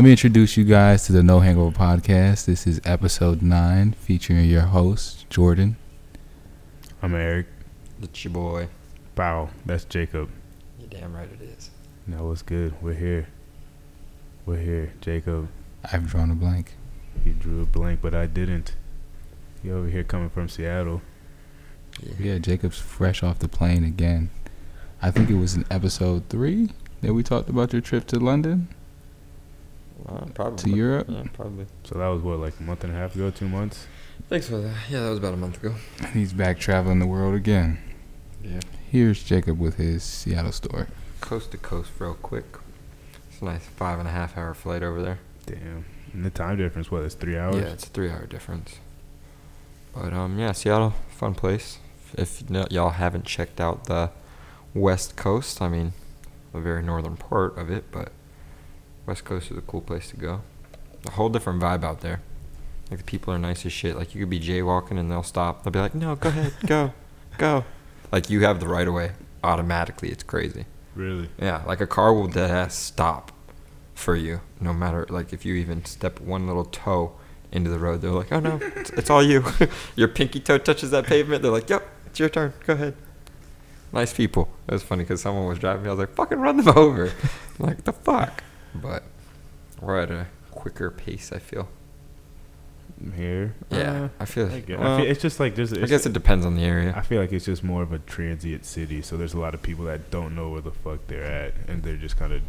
Let me introduce you guys to the No Hangover podcast. This is episode nine, featuring your host Jordan. I'm Eric. It's your boy. Bow. That's Jacob. You're damn right it is. No, what's good? We're here. We're here. Jacob, I've drawn a blank. he drew a blank, but I didn't. You over here coming from Seattle. Yeah, Jacob's fresh off the plane again. I think it was in episode three that we talked about your trip to London Uh, probably. to Europe. Yeah, probably. So that was what, like a month and a half ago, two months? Thanks for that. Yeah, that was about a month ago. And he's back traveling the world again. Yeah. Here's Jacob with his Seattle story. Coast to coast, real quick. It's a nice five and a half hour flight over there. Damn. And the time difference, what, it's three hours? Yeah, it's a three hour difference. But um, yeah, Seattle, fun place. If no, y'all haven't checked out the West Coast, I mean, a very northern part of it, but West Coast is a cool place to go. A whole different vibe out there. Like the people are nice as shit. Like you could be jaywalking and they'll stop. They'll be like, "No, go ahead, go, go." Like you have the right of way automatically. It's crazy. Really? Yeah, like a car will dead ass stop for you, no matter like if you even step one little toe into the road. They're like, "Oh no, it's, it's all you." your pinky toe touches that pavement. They're like, "Yep, it's your turn. Go ahead." Nice people. It was funny because someone was driving me. I was like, "Fucking run them over!" Like the fuck. But we're at a quicker pace. I feel. Here? Yeah, Uh, I feel. I guess. I feel- it's just like there's. I guess it depends on the area. I feel like it's just more of a transient city, so there's a lot of people that don't know where the fuck they're at, and they're just kind of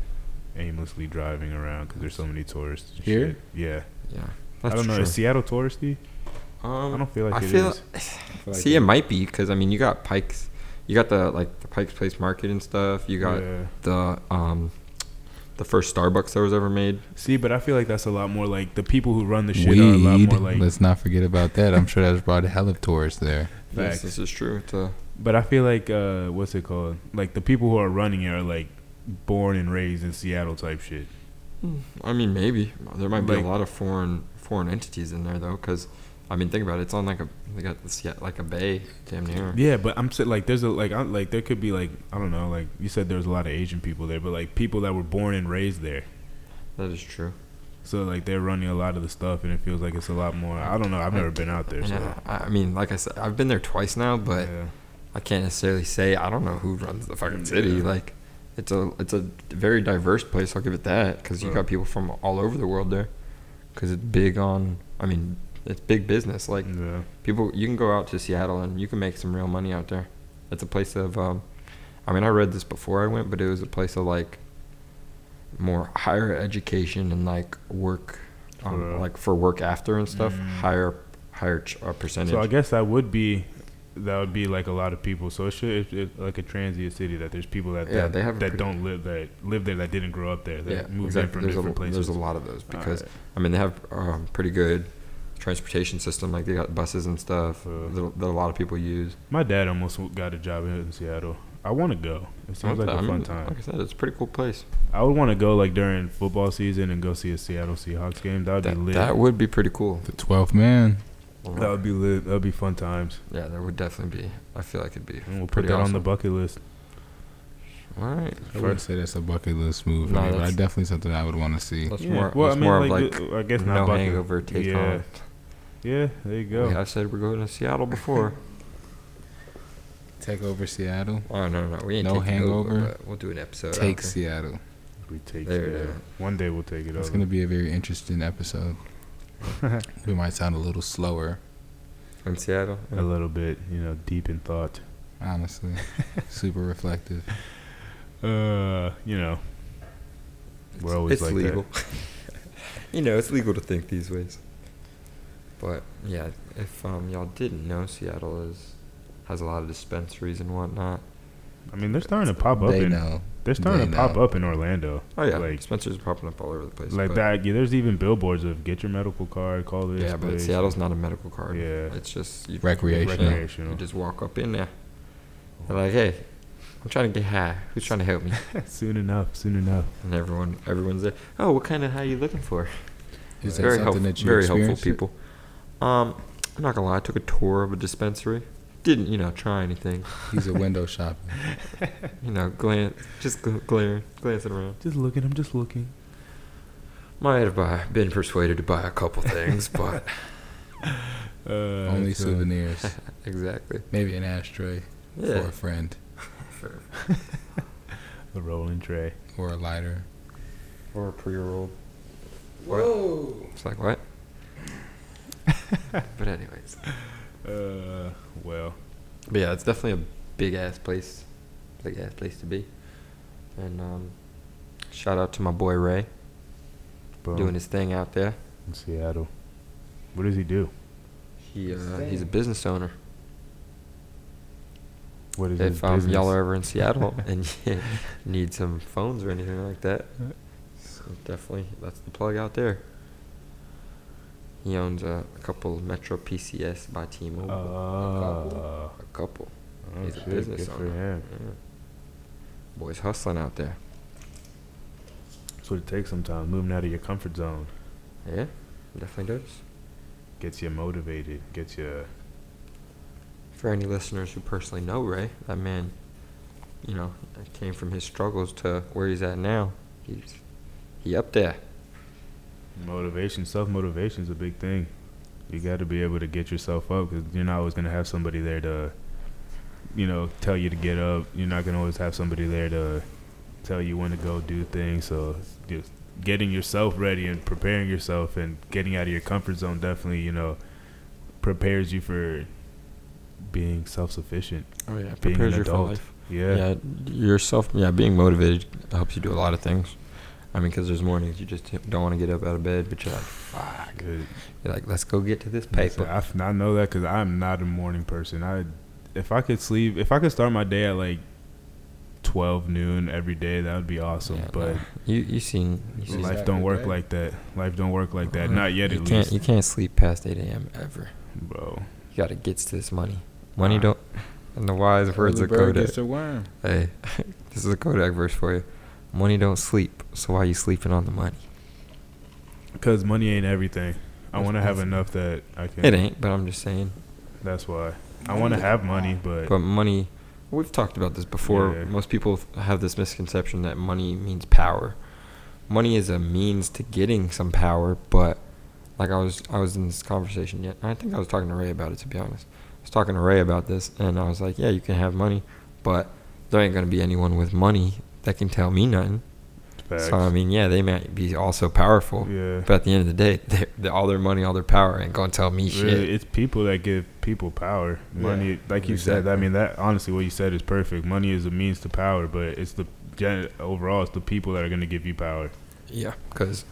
aimlessly driving around because there's so many tourists. and Here? shit. Yeah. Yeah, I don't know. true. Is Seattle touristy? Um, I don't feel like I it feel. is. I feel like See, it might be because I mean, you got Pikes, you got the like the Pikes Place Market and stuff. You got Yeah. the um, the first Starbucks that was ever made. See, but I feel like that's a lot more like the people who run the shit are a lot more like. Let's not forget about that. I'm sure that's brought a hell of tourists there. Yes, this is true. It's a, But I feel like uh, what's it called? Like the people who are running it are like born and raised in Seattle type shit. I mean, maybe there might be Like- a lot of foreign foreign entities in there though, because I mean, think about it. It's on like a they got this yeah, like a bay, damn near. Yeah, but I'm saying like there's a like I, like there could be like I don't know like you said there's a lot of Asian people there, but like people that were born and raised there. That is true. So like they're running a lot of the stuff, and it feels like it's a lot more. I don't know. I've never been out there, so Yeah, I I mean, like I said, I've been there twice now, but yeah. I can't necessarily say I don't know who runs the fucking city. Yeah. Like, it's a it's a very diverse place. I'll give it that because you got people from all over the world there. Because it's big on. I mean, it's big business. Like yeah. people, you can go out to Seattle and you can make some real money out there. It's a place of. Um, I mean, I read this before I went, but it was a place of like more higher education and like work, um, For- like for work after and stuff. Mm. Higher higher ch- uh, percentage. So I guess that would be that would be like a lot of people. So it should like a transient city that there's people that Yeah, that, they have that don't live that live there that didn't grow up there that yeah, moved exactly. in from there's different a, places. There's a lot of those because Alright. I mean they have um, pretty good transportation system. Like they got buses and stuff Uh. that, that a lot of people use. My dad almost got a job in Seattle. I want to go. It seems like I a fun mean, time. Like I said, it's a pretty cool place. I would want to go like during football season and go see a Seattle Seahawks game. That would That, be lit. that would be pretty cool. The 12th man. That would be lit. That would be fun times. Yeah, there would definitely be. I feel like it'd be. And we'll put pretty that on the bucket list. All right. I wouldn't say that's a bucket list move for No, me, but I definitely something I would want to see. That's Yeah. more. Well, that's I mean, more like, of like uh, I guess no not bucket. hangover take yeah. on. Yeah, there you go. We have said we're going to Seattle before. Take over Seattle. oh no, no, no! we ain't No taking over, hangover. but we'll do an episode. Take out there. Seattle. We take There it Seattle. is. One day we'll take it It's over. going to be a very interesting episode. we might sound a little slower, in Seattle. a little bit, you know, deep in thought. honestly. Super reflective. Uh, you know, we're always it's like legal. you know, it's legal to think these ways. But yeah, if um y'all didn't know, Seattle is has a lot of dispensaries and whatnot. I mean, they're starting to pop up. They in, know. They're starting They to pop up in Orlando. Oh yeah, Like- dispensaries are popping up all over the place. Like but- that. Yeah, there's even billboards of get your medical card, call this. Yeah, but. Seattle's not a medical card. Yeah. it's just you, Recreational. recreational. You just walk up in there. They're like, hey, I'm trying to get high. Who's trying to help me? soon enough. Soon enough. And everyone, everyone's there. Oh, what kind of high are you looking for? Is that very something helpful, that you very helpful experienced? people. Um, I'm not gonna lie. I took a tour of a dispensary. Didn't you know try anything? He's a window shopper. You know, glance, just gl- glaring, glancing around. Just looking. I'm just looking. Might have buy, been persuaded to buy a couple things, but Uh, Only so- souvenirs. exactly. Maybe an ashtray for a friend The rolling tray. or a lighter. Or a pre-roll. Whoa. It's like what? but anyways, Uh, well, but yeah, it's definitely a big ass place, big ass place to be. And um, shout out to my boy Ray boom. doing his thing out there. in Seattle. What does he do? He uh, he's a business owner. What is his If um, business? y'all are ever in Seattle and you need some phones or anything like that, so definitely that's the plug out there. He owns uh, a couple Metro PCS by T-Mobile. Uh, a couple. oh He's a business good owner. Yeah. Boys hustling out there. That's what it takes sometimes. Moving out of your comfort zone Yeah, definitely does. gets you motivated. Gets you. For any listeners who personally know Ray, that man, you know, came from his struggles to where he's at now. He's he up there. Motivation, self motivation is a big thing. You got to be able to get yourself up because you're not always going to have somebody there to, you know, tell you to get up. You're not going to always have somebody there to tell you when to go do things. So just getting yourself ready and preparing yourself and getting out of your comfort zone definitely, you know, prepares you for being self sufficient. Oh yeah, Being prepares an you for adult. life. Yeah. Yeah, yourself. Yeah, being motivated helps you do a lot of things. I mean, because there's mornings you just don't want to get up out of bed, but you're like, fuck. Good. You're like, let's go get to this Listen, paper. I know that because I'm not a morning person. I, if I could sleep, if I could start my day at like twelve noon every day, that would be awesome. Yeah, but no. you you seen you seen life Exactly don't work right. like that. Life don't work like that. Not yet, you at can't least, you can't sleep past 8 a.m. ever. bro. You gotta get to this money. Money don't. In the wise words the of bird Kodak. gets a worm. Hey, this is a Kodak verse for you. Money don't sleep, so why are you sleeping on the money? Because money ain't everything. I want to have enough that I can. It ain't, but I'm just saying. That's why I want to have money, but, But money, we've talked about this before. Yeah. Most people have this misconception that money means power. Money is a means to getting some power, but like I was, I was in this conversation yet. I think I was talking to Ray about it. To be honest, I was talking to Ray about this, and I was like, "Yeah, you can have money, but there ain't gonna be anyone with money that can tell me nothing." facts. So I mean, yeah, they might be also powerful, yeah. but at the end of the day, they all their money, all their power ain't gonna tell me shit. It's people that give people power. Money, Yeah, like you said, I mean that honestly, what you said is perfect. Money is a means to power, but it's the gen- overall, it's the people that are going to give you power. Yeah, because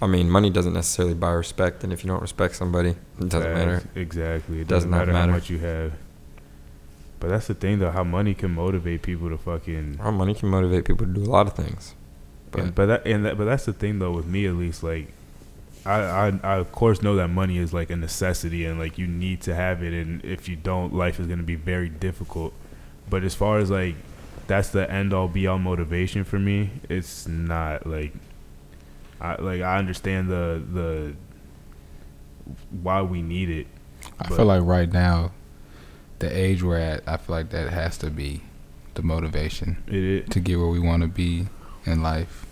I mean, money doesn't necessarily buy respect, and if you don't respect somebody, it doesn't matter. Exactly. It Does doesn't not matter, matter. how much you have. But that's the thing, though. How money can motivate people to fucking. Our money can motivate people to do a lot of things. But and, but that and that, but that's the thing, though. With me, at least, like, I, I I of course know that money is like a necessity, and like you need to have it, and if you don't, life is going to be very difficult. But as far as like, that's the end all be all motivation for me. It's not like. I like I understand the the why we need it. I feel like right now, the age we're at, I feel like that has to be the motivation to get where we want to be in life.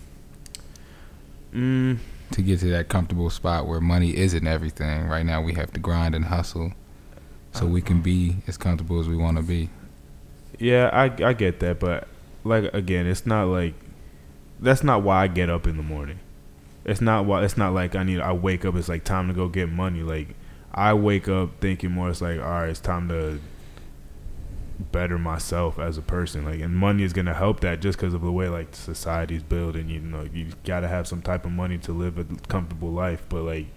mm, To get to that comfortable spot where money isn't everything. Right now, we have to grind and hustle so we can be as comfortable as we want to be. Yeah, I I get that, but like again, it's not like that's not why I get up in the morning. It's not why it's not like I need I wake up it's like time to go get money. Like I wake up thinking more it's like all right, it's time to better myself as a person. Like and money is going to help that just cuz of the way like society's built and you know, you got to have some type of money to live a comfortable life, but like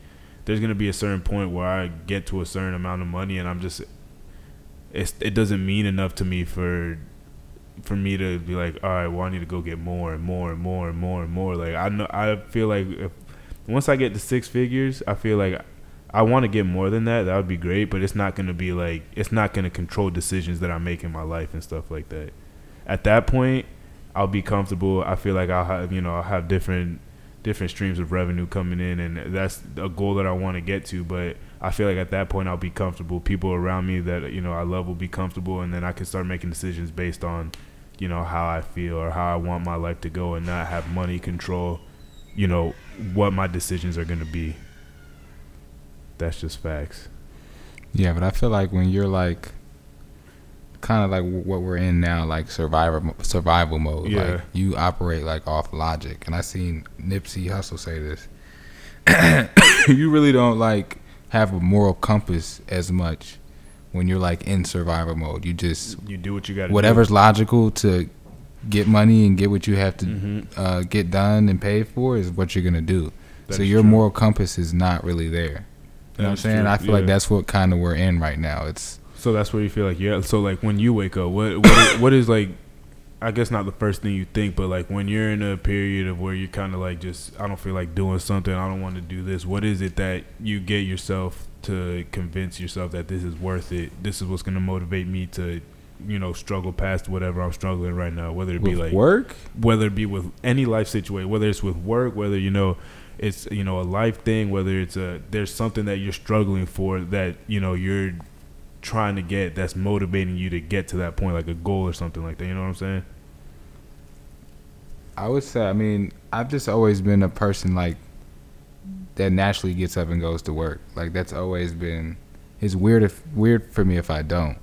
there's going to be a certain point where I get to a certain amount of money and I'm just it's it doesn't mean enough to me for for me to be like, all right, well, I need to go get more and more and more and more and more. Like I know, I feel like if once I get to six figures, I feel like I want to get more than that. That would be great, but it's not gonna be like it's not gonna control decisions that I make in my life and stuff like that. At that point, I'll be comfortable. I feel like I'll have you know I'll have different different streams of revenue coming in, and that's a goal that I want to get to. But I feel like at that point I'll be comfortable. People around me that you know I love will be comfortable, and then I can start making decisions based on you know how I feel or how I want my life to go, and not have money control you know what my decisions are gonna be. That's just facts. Yeah, but I feel like when you're like, kind of like what we're in now, like survivor survival mode. Yeah. Like you operate like off logic, and I seen Nipsey Hussle say this. you really don't like have a moral compass as much when you're like in survival mode. You just You do what you got to do. whatever's logical to get money and get what you have to hmm uh, get done and paid for is what you're gonna do. That so your true. moral compass is not really there. You know what I'm saying? true, I feel like that's what kind of we're in right now. It's So that's where you feel like yeah. So like when you wake up, what what is, what is like? I guess not the first thing you think, but like when you're in a period of where you're kind of like just I don't feel like doing something. I don't want to do this. What is it that you get yourself to convince yourself that this is worth it? This is what's going to motivate me to, you know, struggle past whatever I'm struggling right now. Whether it be with like work. whether it be with any life situation, whether it's with work, whether you know it's you know a life thing, whether it's a there's something that you're struggling for that you know you're trying to get that's motivating you to get to that point, like a goal or something like that. You know what I'm saying? I would say, I mean, I've just always been a person like that naturally gets up and goes to work. Like that's always been. It's weird if weird for me if I don't.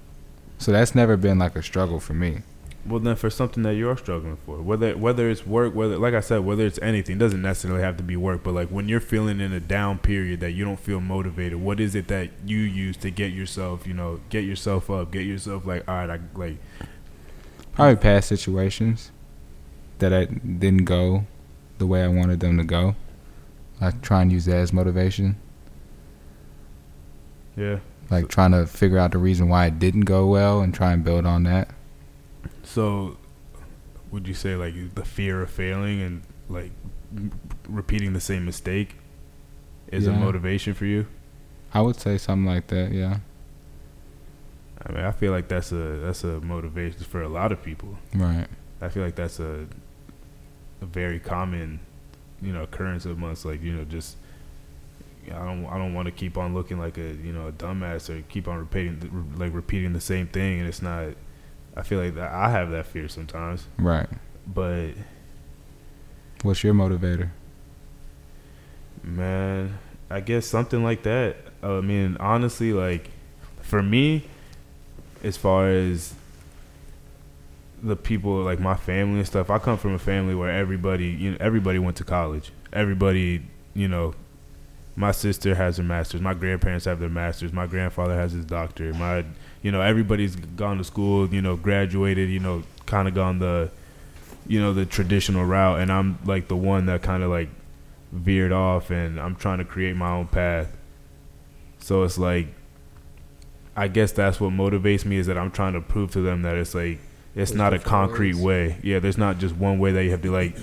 So that's never been like a struggle for me. Well, then for something that you're struggling for, whether whether it's work, whether like I said, whether it's anything, doesn't necessarily have to be work. But like when you're feeling in a down period that you don't feel motivated, what is it that you use to get yourself, you know, get yourself up, get yourself like, all right, I like Probably past situations that I didn't go the way I wanted them to go. I try and use that as motivation. yeah. Like trying to figure out the reason why it didn't go well and try and build on that. So, would you say like the fear of failing and like m- repeating the same mistake is a motivation for you? I would say something like that, yeah. I mean, I feel like that's a that's a motivation for a lot of people. Right. I feel like that's a a very common, you know, occurrence amongst like you know just. I don't. I don't want to keep on looking like a you know a dumbass or keep on repeating like repeating the same thing, and it's not. I feel like that I have that fear sometimes, Right. but What's your motivator? Man, I guess something like that. I mean, honestly, like for me, as far as the people like my family and stuff, I come from a family where everybody, you know, everybody went to college. Everybody, you know, my sister has her masters. My grandparents have their masters. My grandfather has his doctor. My, you know, everybody's gone to school. You know, graduated. You know, kind of gone the, you know, the traditional route. And I'm like the one that kind of like veered off and I'm trying to create my own path. So it's like I guess that's what motivates me is that I'm trying to prove to them that it's like it's There's not a concrete ways. way. Yeah, there's not just one way that you have to like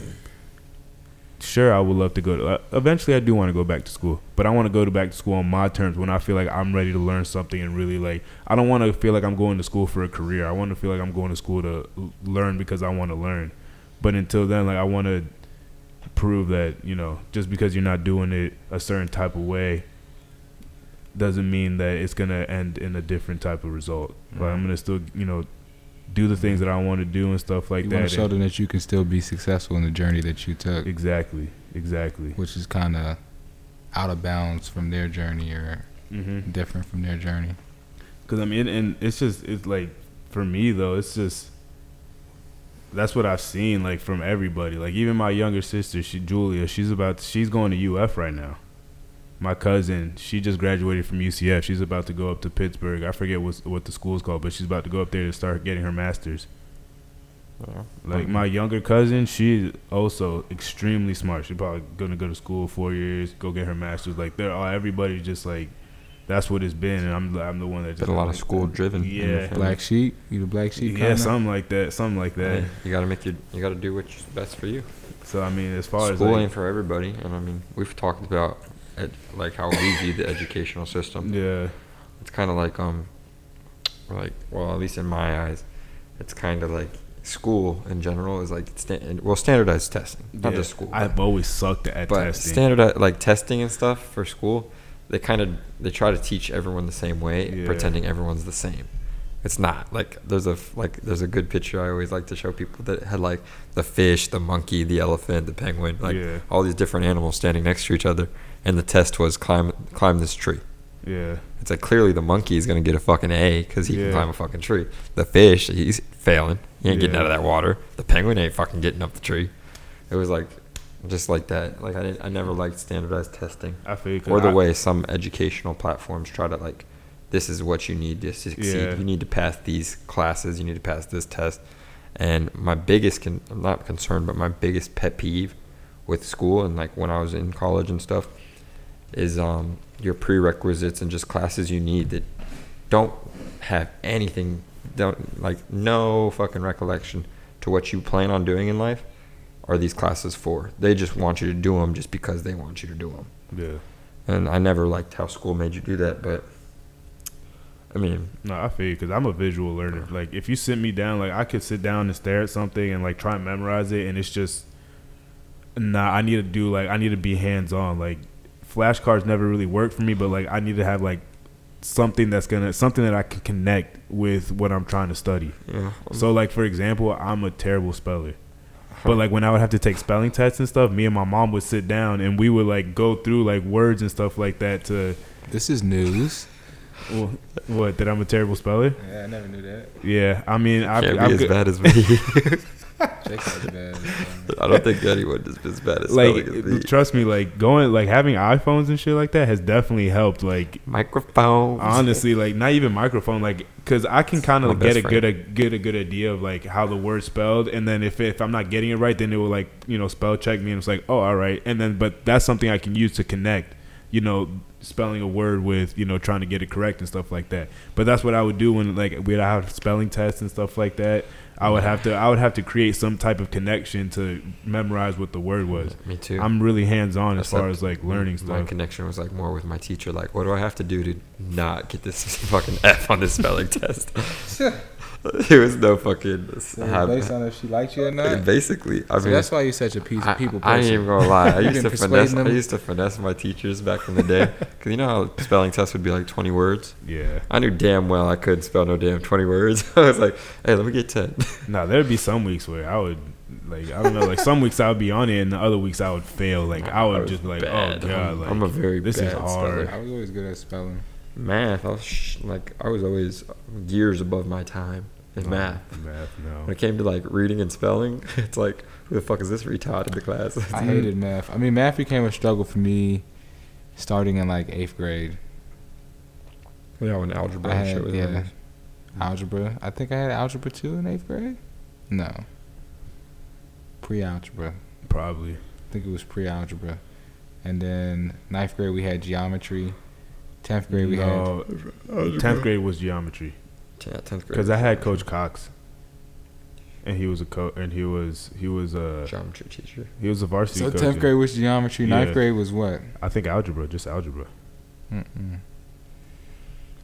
Sure, I would love to go to uh, eventually I do want to go back to school, but I want to go to back to school on my terms when I feel like I'm ready to learn something and really like I don't want to feel like I'm going to school for a career. I want to feel like I'm going to school to learn because I want to learn. But until then like I want to prove that you know just because you're not doing it a certain type of way doesn't mean that it's gonna end in a different type of result. But I'm gonna still you know do the things that I want to do and stuff like you that. show them that you can still be successful in the journey that you took, exactly, exactly. which is kind of out of bounds from their journey or Mm-hmm. different from their journey. Because I mean, and it's just it's like for me though, it's just that's what I've seen like from everybody. Like even my younger sister, she Julia, she's about she's going to UF right now. My cousin, she just graduated from UCF. She's about to go up to Pittsburgh. I forget what what the school's called, but she's about to go up there to start getting her masters. Yeah. Like my younger cousin, she's also extremely smart. She's probably gonna go to school four years, go get her masters. Like they're all everybody just like that's what it's been, and I'm I'm the one that just Been a lot of like, school driven. Yeah. Black sheep, you the black sheep. Yeah, kinda? something like that, something like that. Hey, you gotta make your, you gotta do what's best for you. So I mean, as far as School like, ain't for everybody, and I mean, we've talked about ed, like how we view the educational system. yeah, It's kind of like um, like well, at least in my eyes, it's kind of like school in general is like sta- well standardized testing, not yeah, just school. I've always sucked at but testing. standardized like testing and stuff for school, they kind of they try to teach everyone the same way, Yeah. pretending everyone's the same. It's not like there's a like there's a good picture I always like to show people that had like the fish, the monkey, the elephant, the penguin, like Yeah. all these different animals standing next to each other, and the test was climb climb this tree. Yeah. It's like clearly the monkey is gonna get a fucking A because he Yeah. can climb a fucking tree. The fish, he's failing. He ain't getting out of that water. The penguin ain't fucking getting up the tree. It was like just like that. Like I didn't, I never liked standardized testing I feel or the I- way some educational platforms try to like this is what you need to succeed. Yeah. You need to pass these classes. You need to pass this test. And my biggest, con- I'm not concerned, but my biggest pet peeve with school and like when I was in college and stuff is um, your prerequisites and just classes you need that don't have anything, don't like no fucking recollection to what you plan on doing in life. Are these classes for? They just want you to do them just because they want you to do them. Yeah. And I never liked how school made you do that, but I mean, No, I feel because I'm a visual learner. Like if you sit me down, like I could sit down and stare at something and like try and memorize it, and it's just nah. I need to do like I need to be hands on. Like flashcards never really worked for me, but like I need to have like something that's gonna something that I can connect with what I'm trying to study. yeah. So like for example, I'm a terrible speller. But like when I would have to take spelling tests and stuff, me and my mom would sit down and we would like go through like words and stuff like that to This is news. Well, what that I'm a terrible speller. Yeah, I never knew that. Yeah, I mean, I, can't I'm be as good- bad as me. Jake bad. I don't think anyone is as bad as like spelling as me. trust me, like going like having iPhones and shit like that has definitely helped. Like Microphone. honestly, like not even microphone, like because I can kind My of get best a good a, get a good idea of like how the word's spelled, and then if if I'm not getting it right, then it will like you know spell check me, and it's like oh all right, and then but that's something I can use to connect, you know, spelling a word with you know trying to get it correct and stuff like that. But that's what I would do when like we'd have spelling tests and stuff like that. I would have to I would have to create some type of connection to memorize what the word was. Me too. I'm really hands on as far as like learning My stuff. My connection was like more with my teacher. Like, what do I have to do to not get this fucking F on this spelling test? it was no fucking. have- based on if she liked you or not. basically, I So mean, that's why you're such a piece of people I ain't even gonna lie. I You've used to finesse. persuading I used to finesse my teachers back in the day. Cause you know how spelling tests would be like twenty words. Yeah. I knew damn well I couldn't spell no damn twenty words. I was like, hey, let me get ten. Now there'd be some weeks where I would like I don't know like some weeks I would be on it and the other weeks I would fail. Like I would was just be like oh, bad. oh god I'm, like I'm a very this is hard. speller. I was always good at spelling. Math, I was sh- like, I was always years above my time in No, math. Math When it came to like reading and spelling, it's like, who the fuck is this retard in the class? I hated math. I mean, math became a struggle for me starting in like eighth grade. Yeah, when algebra I and had was yeah, in algebra. I think I had algebra two in eighth grade. No, pre-algebra. Probably. I think it was pre-algebra, and then ninth grade we had geometry. Tenth grade we had tenth grade was geometry Yeah, tenth grade. because I had Coach Cox, and he was a coach and he was he was a geometry teacher. he was a varsity so tenth grade was geometry. Ninth Yeah. grade was what? I think algebra, just algebra. Mm-mm.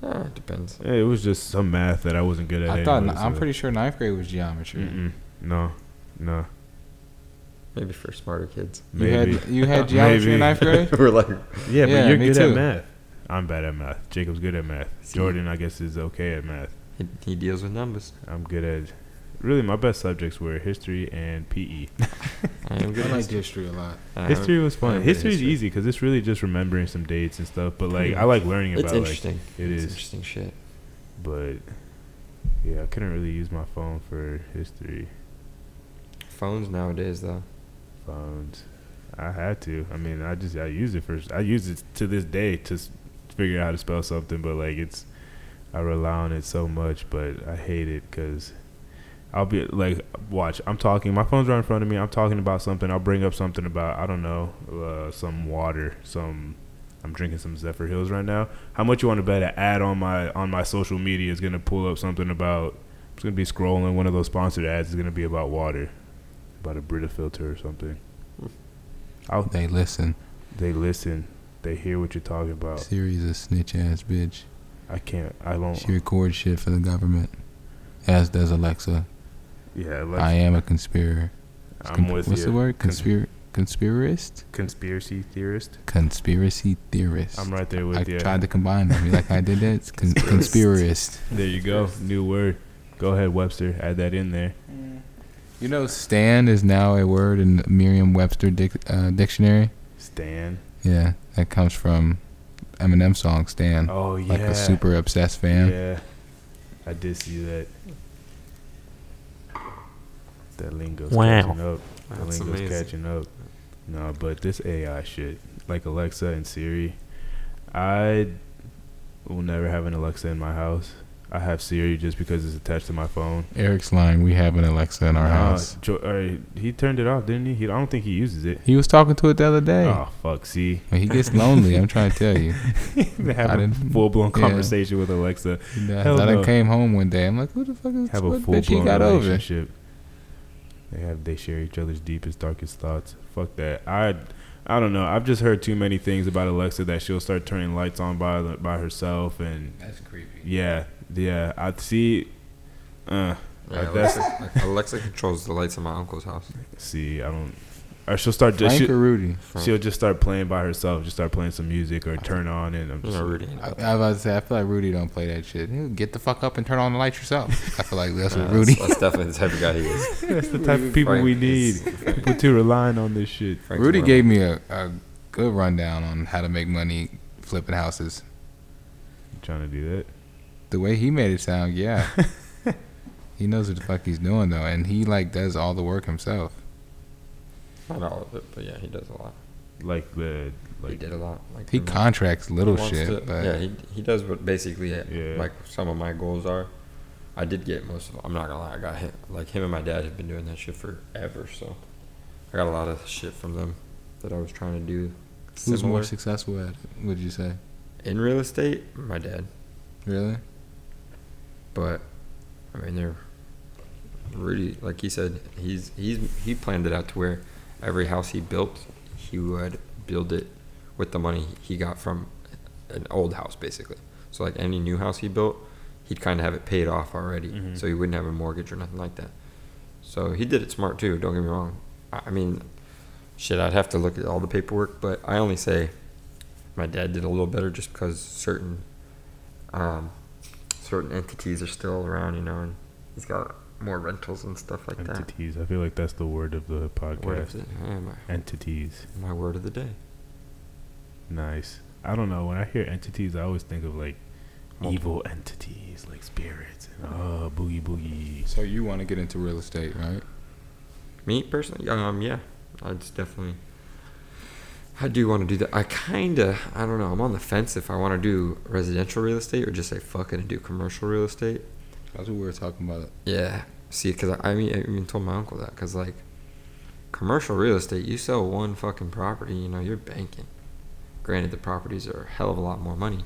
Ah, it depends. Yeah, it was just some math that I wasn't good at. I thought anyway, I'm so- pretty sure ninth grade was geometry. Mm-mm. No, no. Maybe for smarter kids. You Maybe. had you had geometry Maybe. in ninth grade. We're like, Yeah, Yeah, but you're good too. at math. I'm bad at math. Jacob's good at math. See? Jordan, I guess, is okay at math. he, he deals with numbers. I'm good at. Really, my best subjects were history and PE. I am good I liked history a lot. I history was fun. am good at History is easy because it's really just remembering some dates and stuff. But like, hmm. I like learning It's about like. interesting. it it's is. interesting shit. But yeah, I couldn't really use my phone for history. Phones nowadays, though. Phones, I had to. I mean, I just I use it for. I use it to this day to s- figure out how to spell something. But like, it's I rely on it so much, but I hate it because I'll be like, watch. I'm talking. My phone's right in front of me. I'm talking about something. I'll bring up something about I don't know, uh, some water, some. I'm drinking some Zephyrhills right now. How much you want to bet an ad on my on my social media is gonna pull up something about? It's gonna be scrolling. One of those sponsored ads is gonna be about water, about a Brita filter or something. I'll, They listen. they listen. They hear what you're talking about. Siri's a snitch ass bitch. I can't. I don't. She records shit for the government, as does Alexa. Yeah, like, I am a conspirator. I'm with What's you. the word? Cons- Conspir. conspiracist, Conspiracy theorist. conspiracy theorist. I'm right there with I you. tried to combine them. Like I did that? It's con- conspiracist. There you go. New word. Go ahead, Webster. Add that in there. You know, Stan is now a word in Merriam-Webster dic- uh, dictionary. Stan. Yeah, that comes from Eminem song "Stan." Oh yeah. like a super obsessed fan. Yeah. I did see that. That lingo's Wow. catching up. The That's lingo's amazing. catching up. No, but this AI shit, like Alexa and Siri, I will never have an Alexa in my house. I have Siri just because it's attached to my phone. Eric's lying. We have an Alexa in our Nah, house. Jo- uh, he turned it off, didn't he? he? I don't think he uses it. He was talking to it the other day. Oh fuck! See, When he gets lonely, I'm trying to tell you. they have I a didn't- full blown yeah. conversation with Alexa. I Hell I no. came home one day. I'm like, who the fuck is Have a what full bitch he blown got over? relationship. They have they share each other's deepest, darkest thoughts. Fuck that. I I don't know. I've just heard too many things about Alexa that she'll start turning lights on by by herself and That's creepy. yeah, yeah. I'd see. Uh, Yeah, Like, Alexa, like, Alexa controls the lights in my uncle's house. see. I don't. Or she'll start just Frank she, or Rudy? Frank. she'll just start playing by herself. Just start playing some music or turn on and I'm just know, Rudy. I, I was about to say, I feel like Rudy don't play that shit. He'll get the fuck up and turn on the lights yourself. I feel like that's Nah, what Rudy. That's, that's definitely the type of guy he is. That's the type of people we need. is- People too relying on this shit. Frank's Rudy gave me a, a good rundown on how to make money flipping houses. trying to do that. The way he made it sound, yeah. he knows what the fuck he's doing though, and he like does all the work himself. Not all of it, but yeah, he does a lot. Like the he like did a lot. Like He the- contracts little wants shit, to- but yeah, he he does what basically uh, Yeah. like some of my goals are. I did get most of them. I'm not gonna lie. I got him. Like him and my dad have been doing that shit forever. So I got a lot of shit from them that I was trying to do. who's similar. more successful at it? Would you say? in real estate? My dad. Really? But I mean, they're really Like he said, he's he's he planned it out to where every house he built, he would build it with the money he got from an old house, basically. So like any new house he built, he'd kind of have it paid off already, Mhm. so he wouldn't have a mortgage or nothing like that. So he did it smart too. Don't get me wrong. I I mean, shit, I'd have to look at all the paperwork, but I only say my dad did a little better just because certain um, certain entities are still around, you know, and he's got more rentals and stuff like that. entities. I feel like that's the word of the that. Word podcast. of the, yeah, my, Entities. my word of the day. Nice. I don't know. When I hear entities, I always think of like Multiple. evil entities, like spirits and oh, boogie boogie. So you want to get into real estate, right? Me personally, um, yeah, I just definitely. I do want to do that. I kind of, I don't know. I'm on the fence if I want to do residential real estate or just say fuck it and do commercial real estate. That's what we were talking about. Yeah. See, because I, I mean, I even told my uncle that because like, commercial real estate, you sell one fucking property, you know, you're banking. Granted, the properties are a hell of a lot more money,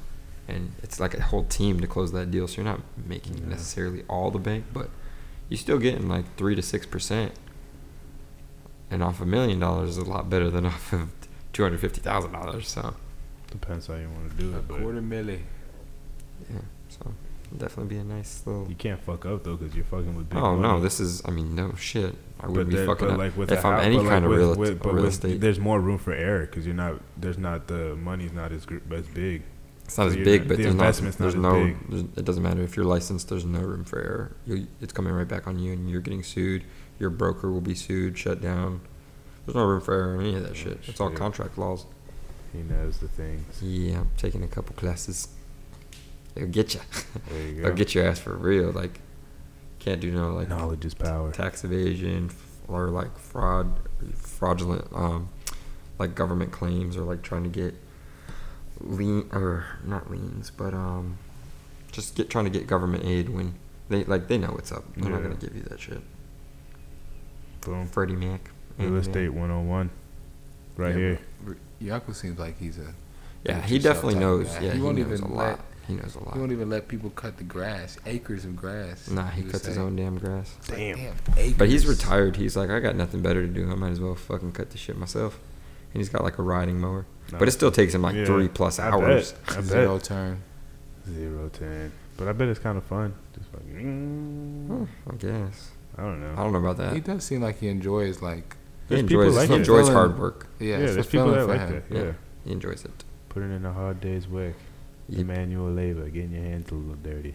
and it's like a whole team to close that deal. So you're not making Yeah. necessarily all the bank, but you're still getting like three to six percent. And off a million dollars is a lot better than off of two hundred fifty thousand dollars. So Depends how you want to do A it, but quarter milli. yeah, so definitely be a nice little. you can't fuck up though because you're fucking with big Oh no, this is. I mean, no shit. I wouldn't be there- fucking but up. like with if a I'm hou- any but like kind of with- real, with- but real with- estate. There's more room for error because you're not. There's not the money's not as as big. It's not So as big, not- but the there's not. investment's not There's as no. There's, it doesn't matter if you're licensed. There's no room for error. You, it's coming right back on you, and you're getting sued. Your broker will be sued, shut down. There's no room for error in any of that shit. It's all contract laws. He knows the things. Yeah, I'm taking a couple classes. They'll get you. There you They'll get your ass for real. Like, can't do no like Knowledge is power. tax evasion or like fraud, fraudulent, um, like government claims or like trying to get lien or not liens, but um, just get trying to get government aid when they like they know what's up. They're not gonna give you that shit. Boom. Freddie Mac. Real Andy estate Mac. 101. Right Yeah, here. but seems like he's a. Yeah, he definitely knows. Yeah, he he, won't knows even a let. lot. He knows a lot. He won't even let people cut the grass, acres of grass. Nah, he would cuts his own damn grass. It's like, Damn. acres. But he's retired. He's like, I got nothing better to do. I might as well fucking cut the shit myself. And he's got like a riding mower. But it still takes him like Yeah, three plus I hours. Bet. I bet. Zero turn. Zero ten. But I bet it's kind of fun. Just fucking. Oh, I guess. I don't know. I don't know about that. He does seem like he enjoys like He There's people enjoys, like he it. enjoys hard work. Yeah, Yeah, there's people that like that. Yeah. Yeah. He enjoys it. Putting in a hard day's work. Yep. manual labor, getting your hands a little dirty.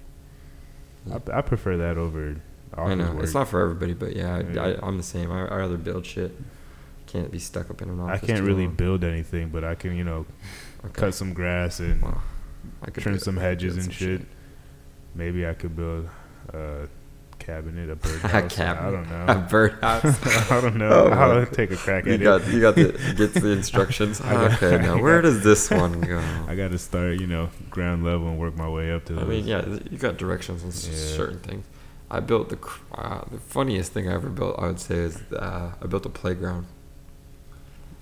Yep. I, I prefer that over I know work. it's not for everybody, but yeah, I, Yeah. I, I'm the same. I, I rather build shit. Can't be stuck up in an office. I can't too really long. build anything, but I can, you know, Okay. cut some grass and Wow. I could trim some hedges and some shit. Maybe I could build a cabinet, a bird A house. I don't know. A know. birdhouse. I don't know. Oh, I'll well. take a crack you at got it. you got the gets the instructions. Got- okay, now I where does this one go? I got to start, you know, ground level and work my way up to I those. mean, yeah, you got directions on Yeah. certain things. I built the uh, the funniest thing I ever built. I would say is uh, I built a playground.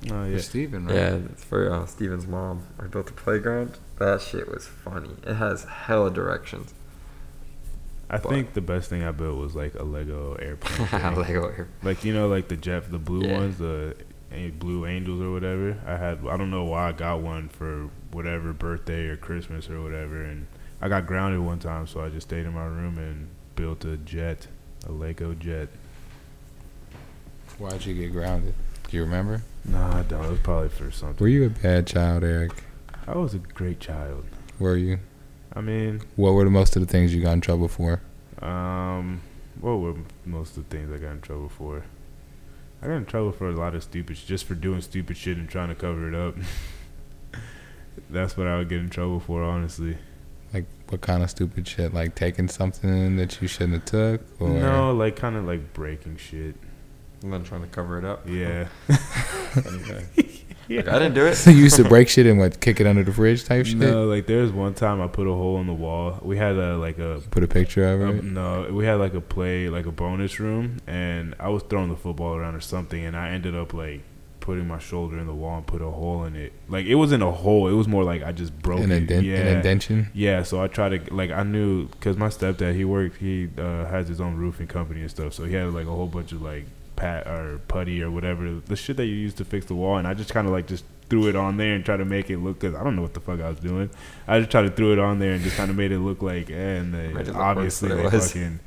Oh, For yeah. Steven, right? Yeah, for uh, Steven's mom. I built a playground. That shit was funny. It has hella directions. I but- think the best thing I built was like a Lego airplane. Lego here. Like you know, like the jet, the blue Yeah. ones, the blue angels or whatever. I had, I don't know why I got one for whatever birthday or Christmas or whatever, and I got grounded one time, so I just stayed in my room and built a jet, a Lego jet. Why'd you get grounded? Do you remember? Nah, I don't. It was probably for something. Were you a bad child, Eric? I was a great child. Were you? I mean, What were the most of the things you got in trouble for? um, what were most of the things I got in trouble for? I got in trouble for a lot of stupid, sh- just for doing stupid shit and trying to cover it up. That's what I would get in trouble for, honestly. Like what kind of stupid shit? Like taking something that you shouldn't have took? Or No, like kind of like breaking shit. And then trying to cover it up. Yeah. Like, I didn't do it. So you used to break shit and what? Kick it under the fridge type shit. No, like there was one time I put a hole in the wall. We had a like a Put a picture of it. um, no, we had like a play like a bonus room, and I was throwing the football around or something, and I ended up like putting my shoulder in the wall and put a hole in it. Like it wasn't a hole; it was more like I just broke an, it. indent, yeah. an indention. Yeah, so I tried to like I knew because my stepdad he worked he uh, has his own roofing company and stuff, so he had like a whole bunch of like pat or putty or whatever the shit that you use to fix the wall, and I just kind of like just threw it on there and tried to make it look because I don't know what the fuck I was doing. I just tried to throw it on there and just kind of made it look like, eh, and they, Made it look worse obviously than they fucking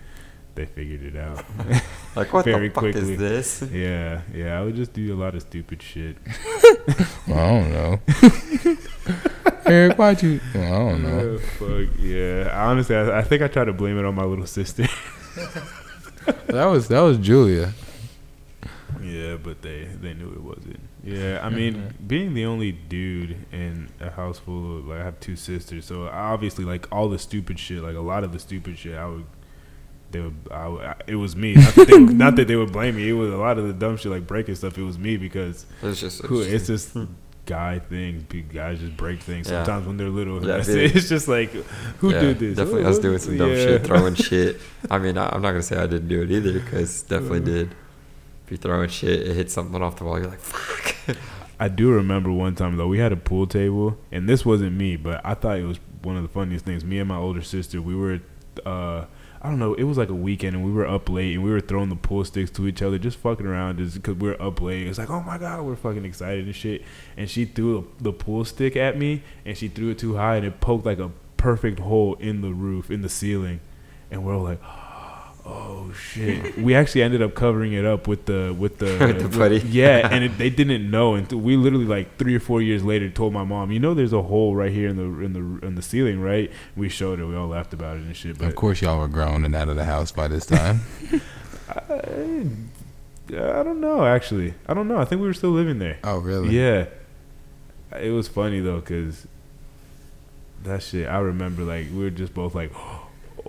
they figured it out. Like what Very the fuck quickly. is this? yeah, yeah, I would just do a lot of stupid shit. Well, I don't know. Eric, why'd you? Well, I don't know. Uh, fuck yeah. Honestly, I, I think I tried to blame it on my little sister. That was that was Julia. Yeah, but they they knew it wasn't. Yeah, I mean, being the only dude in a house full of like I have two sisters, so obviously like all the stupid shit, like a lot of the stupid shit, I would they would I, would- I- it was me. Not that, they would, not that they would blame me. It was a lot of the dumb shit like breaking stuff. It was me because It's just. who It's it's just just guy things. Guys just break things Yeah. sometimes when they're little. Yeah, That's It's just like who yeah, did this? Definitely Who- us who- doing some dumb yeah. shit, throwing shit. I mean, I, I'm not gonna say I didn't do it either because definitely uh-huh. did. If you're throwing shit, it hits something off the wall. You're like, fuck. I do remember one time though we had a pool table, and this wasn't me, but I thought it was one of the funniest things. Me and my older sister, we were, uh, I don't know, it was like a weekend, and we were up late, and we were throwing the pool sticks to each other, just fucking around, just because we were up late. It was like, oh my god, we're fucking excited and shit. And she threw the pool stick at me, and she threw it too high, and it poked like a perfect hole in the roof, in the ceiling, and we're all like. Oh Oh, shit! we actually ended up covering it up with the with the, With the putty. yeah, and it, they didn't know until we literally like three or four years later told my mom, you know, there's a hole right here in the in the in the ceiling, right? We showed it We all laughed about it and shit. But of course, y'all were grown and out of the house by this time. I, I don't know. Actually, I don't know. I think we were still living there. oh, really? Yeah, it was funny though, cause that shit. I remember like we were just both like,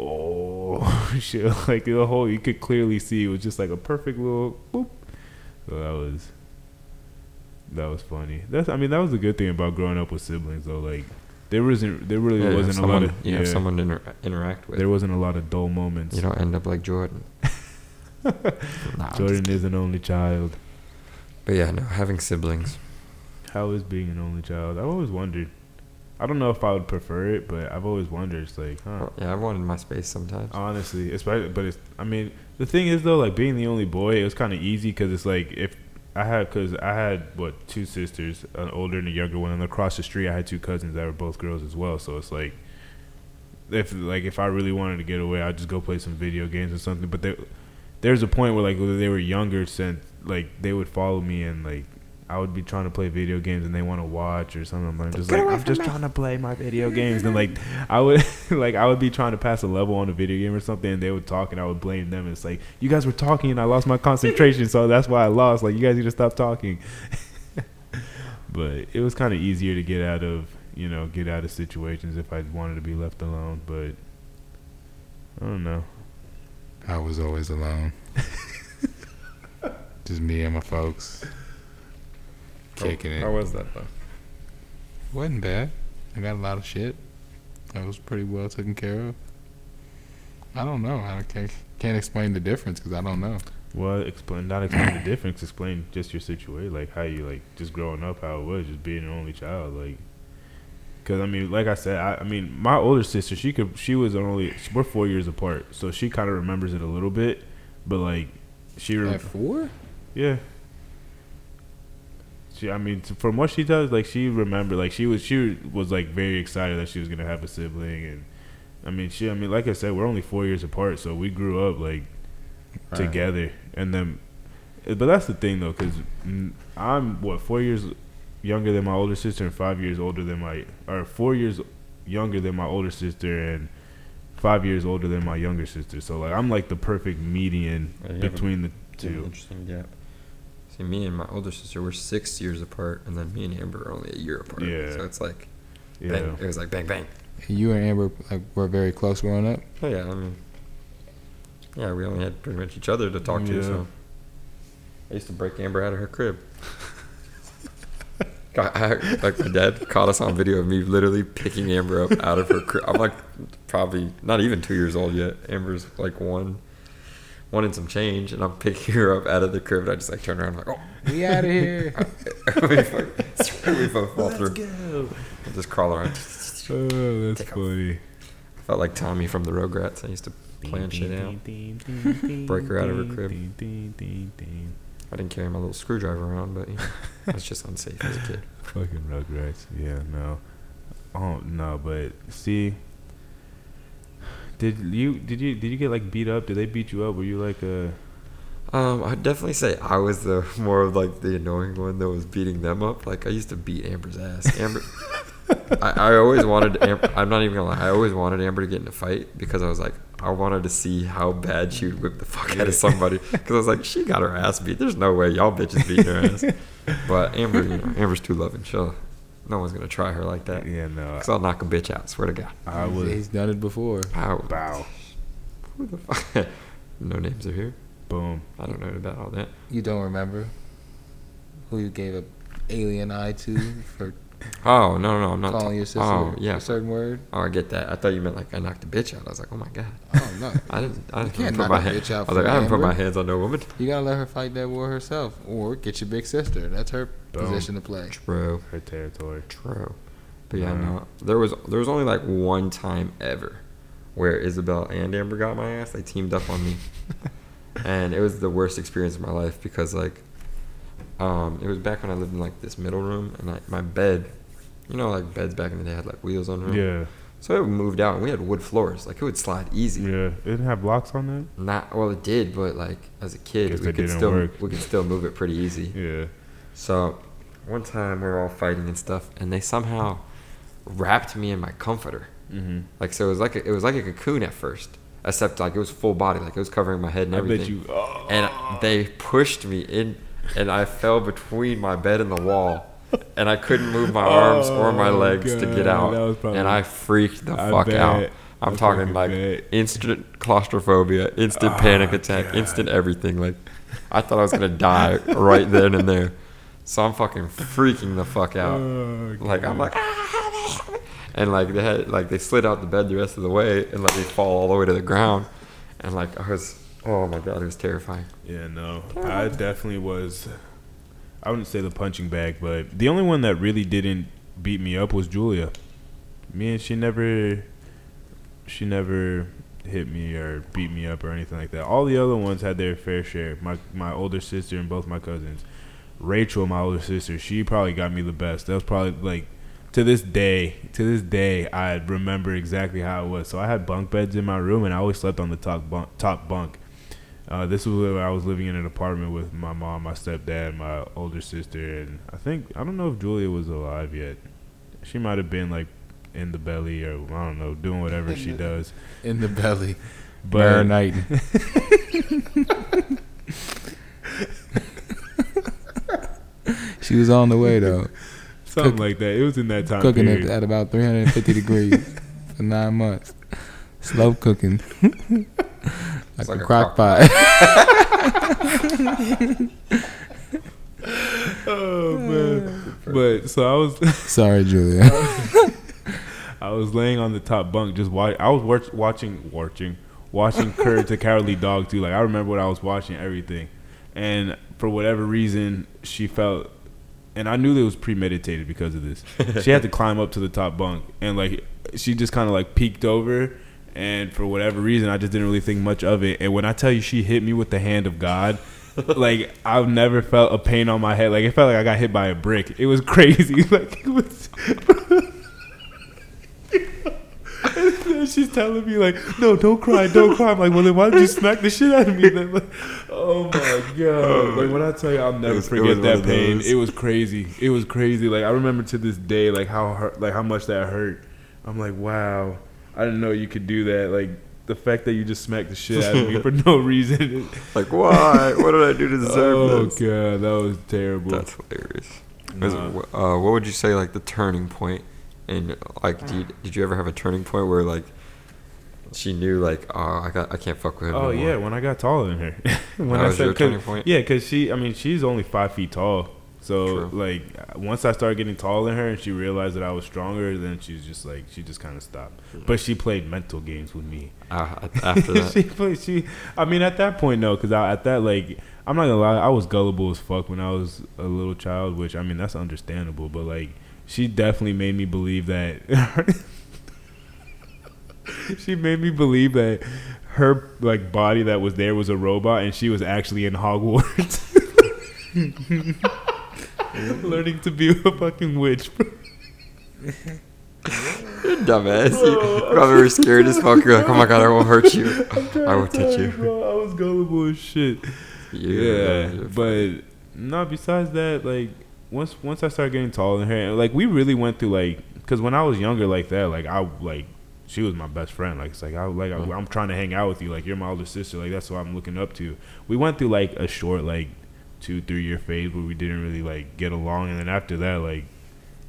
oh shit! Like the whole you could clearly see it was just like a perfect little boop. So that was that was funny. That's I mean that was a good thing about growing up with siblings though. Like there wasn't there really Yeah, wasn't a someone, lot of you yeah, have someone to inter- interact with. there wasn't a lot of dull moments. you don't end up like Jordan. Nah, Jordan is an only child. But yeah, no, having siblings. How is being an only child? I've always wondered. I don't know if I would prefer it, but I've always wondered. It's like, huh? Yeah, I wanted my space sometimes. Honestly, especially, but it's. I mean, the thing is though, like being the only boy, it was kind of easy because it's like if I had, because I had what two sisters, an older and a younger one, and across the street I had two cousins that were both girls as well. So it's like, if like if I really wanted to get away, I'd just go play some video games or something. But there, there's a point where like they were younger since like they would follow me and like I would be trying to play video games and they want to watch or something. I'm just Get like I'm just me." trying to play my video games. And like I would like I would be trying to pass a level on a video game or something and they would talk and I would blame them. It's like you guys were talking and I lost my concentration, so that's why I lost. Like you guys need to stop talking. but it was kind of easier to get out of you know get out of situations if I wanted to be left alone. But I don't know. I was always alone. Just me and my folks. Kicking it. How was that though? Wasn't bad. I got a lot of shit. I was pretty well taken care of. I don't know. I can't, can't explain the difference because I don't know. Well, explain not explain the difference. Explain just your situation, like how you like just growing up, how it was, just being an only child, like. Cause I mean, like I said, I, I mean, my older sister, she could, she was only, we're four years apart, so she kind of remembers it a little bit, but like, she, re- At four? yeah. She, I mean, from what she does, like she remembered, like she was, she was like very excited that she was gonna have a sibling, and I mean, she, I mean, like I said, we're only four years apart, so we grew up like Right. together, and then, eh, but that's the thing though, because I'm what four years younger than my older sister and five years older than my, or four years younger than my older sister and five years older than my younger sister. So like I'm like the perfect median Yeah, you have a- between the two. interesting gap. See, me and my older sister were six years apart, and then me and Amber are only a year apart. Yeah. So it's like, Yeah. bang, it was like bang bang. You and Amber like were very close growing up. Oh yeah, I mean, yeah, we only had pretty much each other to talk to. So I used to break Amber out of her crib. Got- I, like my dad caught us on video of me literally picking Amber up out of her crib. I'm like probably not even two years old yet. Amber's like one, one and some change, and I'm picking her up out of the crib. And I just like turn around, I'm like, oh, We out of here. we fuck- we both fall through. I'll just crawl around. Oh, that's Take off. funny. Felt like Tommy from the Rugrats. I used to plan shit out. Break her out of her crib. I didn't carry my little screwdriver around, but you know, I was just unsafe as a kid. Fucking Rugrats. Yeah, no. Oh no, but see, did you did you did you get like beat up? Did they beat you up? Were you like a Um, I'd definitely say I was the more of like the annoying one that was beating them up. Like I used to beat Amber's ass. Amber, I, I always wanted. Amber, I'm not even gonna lie. I always wanted Amber to get in a fight because I was like, I wanted to see how bad she would whip the fuck out of somebody. Because I was like, she got her ass beat. There's no way y'all bitches beat her ass. But Amber, you know, Amber's too loving. She'll, no one's gonna try her like that. yeah? No, Cause I'll knock a bitch out. Swear to God. I was He's done it before. Wow. bow Who the fuck? no names are here. boom. I don't know about all that. You don't remember who you gave a alien eye to for Oh no no I'm not. calling ta- your sister oh yeah. a certain word? Oh I get that. I thought you meant like I knocked a bitch out. I was like, oh my god. Oh no. I didn't. I didn't can't put knock my a hand. bitch out I was like, for I haven't put my hands on no woman. You gotta let her fight that war herself, or get your big sister. That's her Boom. position to play. True. Her territory. True. But yeah, Yeah. no. There was there was only like one time ever where Isabel and Amber got my ass. They teamed up on me, and it was the worst experience of my life because like, um, it was back when I lived in like this middle room, and like my bed, you know, like beds back in the day had like wheels on them. Yeah, So it moved out, and we had wood floors. Like it would slide easy. yeah. It didn't have blocks on Not well, it did, but like as a kid, we could still work. we could still move it pretty easy. Yeah. So one time we were all fighting and stuff, and they somehow wrapped me in my comforter. Mm-hmm. Like so, it was like a, it was like a cocoon at first, except like it was full body, like it was covering my head and I everything. you. Oh. And they pushed me in, and I fell between my bed and the wall. And I couldn't move my arms or my Oh, legs to get out, probably- and I freaked the I fuck out. I'm I talking like bet. instant claustrophobia, instant panic Oh, attack, God. instant everything. Like I thought I was gonna die right then and there. So I'm fucking freaking the fuck out. Oh, Like I'm like, "Ah, and like they had like they slid out the bed the rest of the way and let me fall all the way to the ground, and like I was, oh my god, it was terrifying. Yeah, no. I definitely was. I wouldn't say the punching bag, but the only one that really didn't beat me up was Julia. Me and she never, she never hit me or beat me up or anything like that. All the other ones had their fair share. My my older sister and both my cousins. Rachel, my older sister, she probably got me the best. That was probably like to this day, to this day, I remember exactly how it was. So I had bunk beds in my room, and I always slept on the top bunk. Top bunk. Uh, this was where I was living in an apartment with my mom, my stepdad, my older sister, and I think I don't know if Julia was alive yet. She might have been like in the belly or I don't know, doing whatever she does. In the belly, But marinating. she was on the way though, something cook- like that. It was in that time cooking period. it at about 350 degrees for nine months. Slow cooking, like, like a a crock pot. oh man! But so I was. Sorry, Julia. I was laying on the top bunk, just watch. I was watch, watching, watching, watching Courage the Cowardly Dog too. Like I remember when I was watching everything, and for whatever reason, she felt, and I knew that it was premeditated because of this. she had to climb up to the top bunk, and like she just kind of like peeked over, and for whatever reason, I just didn't really think much of it. And when I tell you, she hit me with the hand of God. like I've never felt a pain on my head. Like it felt like I got hit by a brick. It was crazy. Like it was. She's telling me like, no, don't cry, don't cry. I'm like, well then why did you smack the shit out of me? Then like, oh my god! Like when I tell you, I'll never was- forget that pain. It was crazy. It was crazy. Like I remember to this day, like how hurt, like how much that hurt. I'm like, wow, I didn't know you could do that. Like the fact that you just smacked the shit out of me for no reason. Like, why? what did I do to deserve oh this? god, that was terrible. That's hilarious. Uh, what would you say like the turning point? And like, did you, did you ever have a turning point where like she knew like, oh, I got, I can't fuck with him? Oh no yeah, when I got taller than her. when That I was your said 'cause- turning point? Yeah, because she, I mean, she's only five feet tall. So True. like, once I started getting taller than her, and she realized that I was stronger, then she's just like, she just kind of stopped. But she played mental games with me. Uh, after that, she played. She, I mean, at that point, no, because at that like, I'm not gonna lie, I was gullible as fuck when I was a little child. Which I mean, that's understandable. But like, she definitely made me believe that. she made me believe that her like body that was there was a robot, and she was actually in Hogwarts. Learning to be a fucking witch. dumbass, you probably were scared as fuck. You're like, oh my god, I won't hurt you. I won't touch you. Bro, I was gullible as shit. Yeah, Yeah, but no. Besides that, like once once I started getting taller than her, and, like we really went through like because when I was younger like that, like I like she was my best friend. Like it's like I like I. I'm trying to hang out with you. Like you're my older sister. Like that's what I'm looking up to. We went through like a short like two three year phase where we didn't really like get along, and then after that like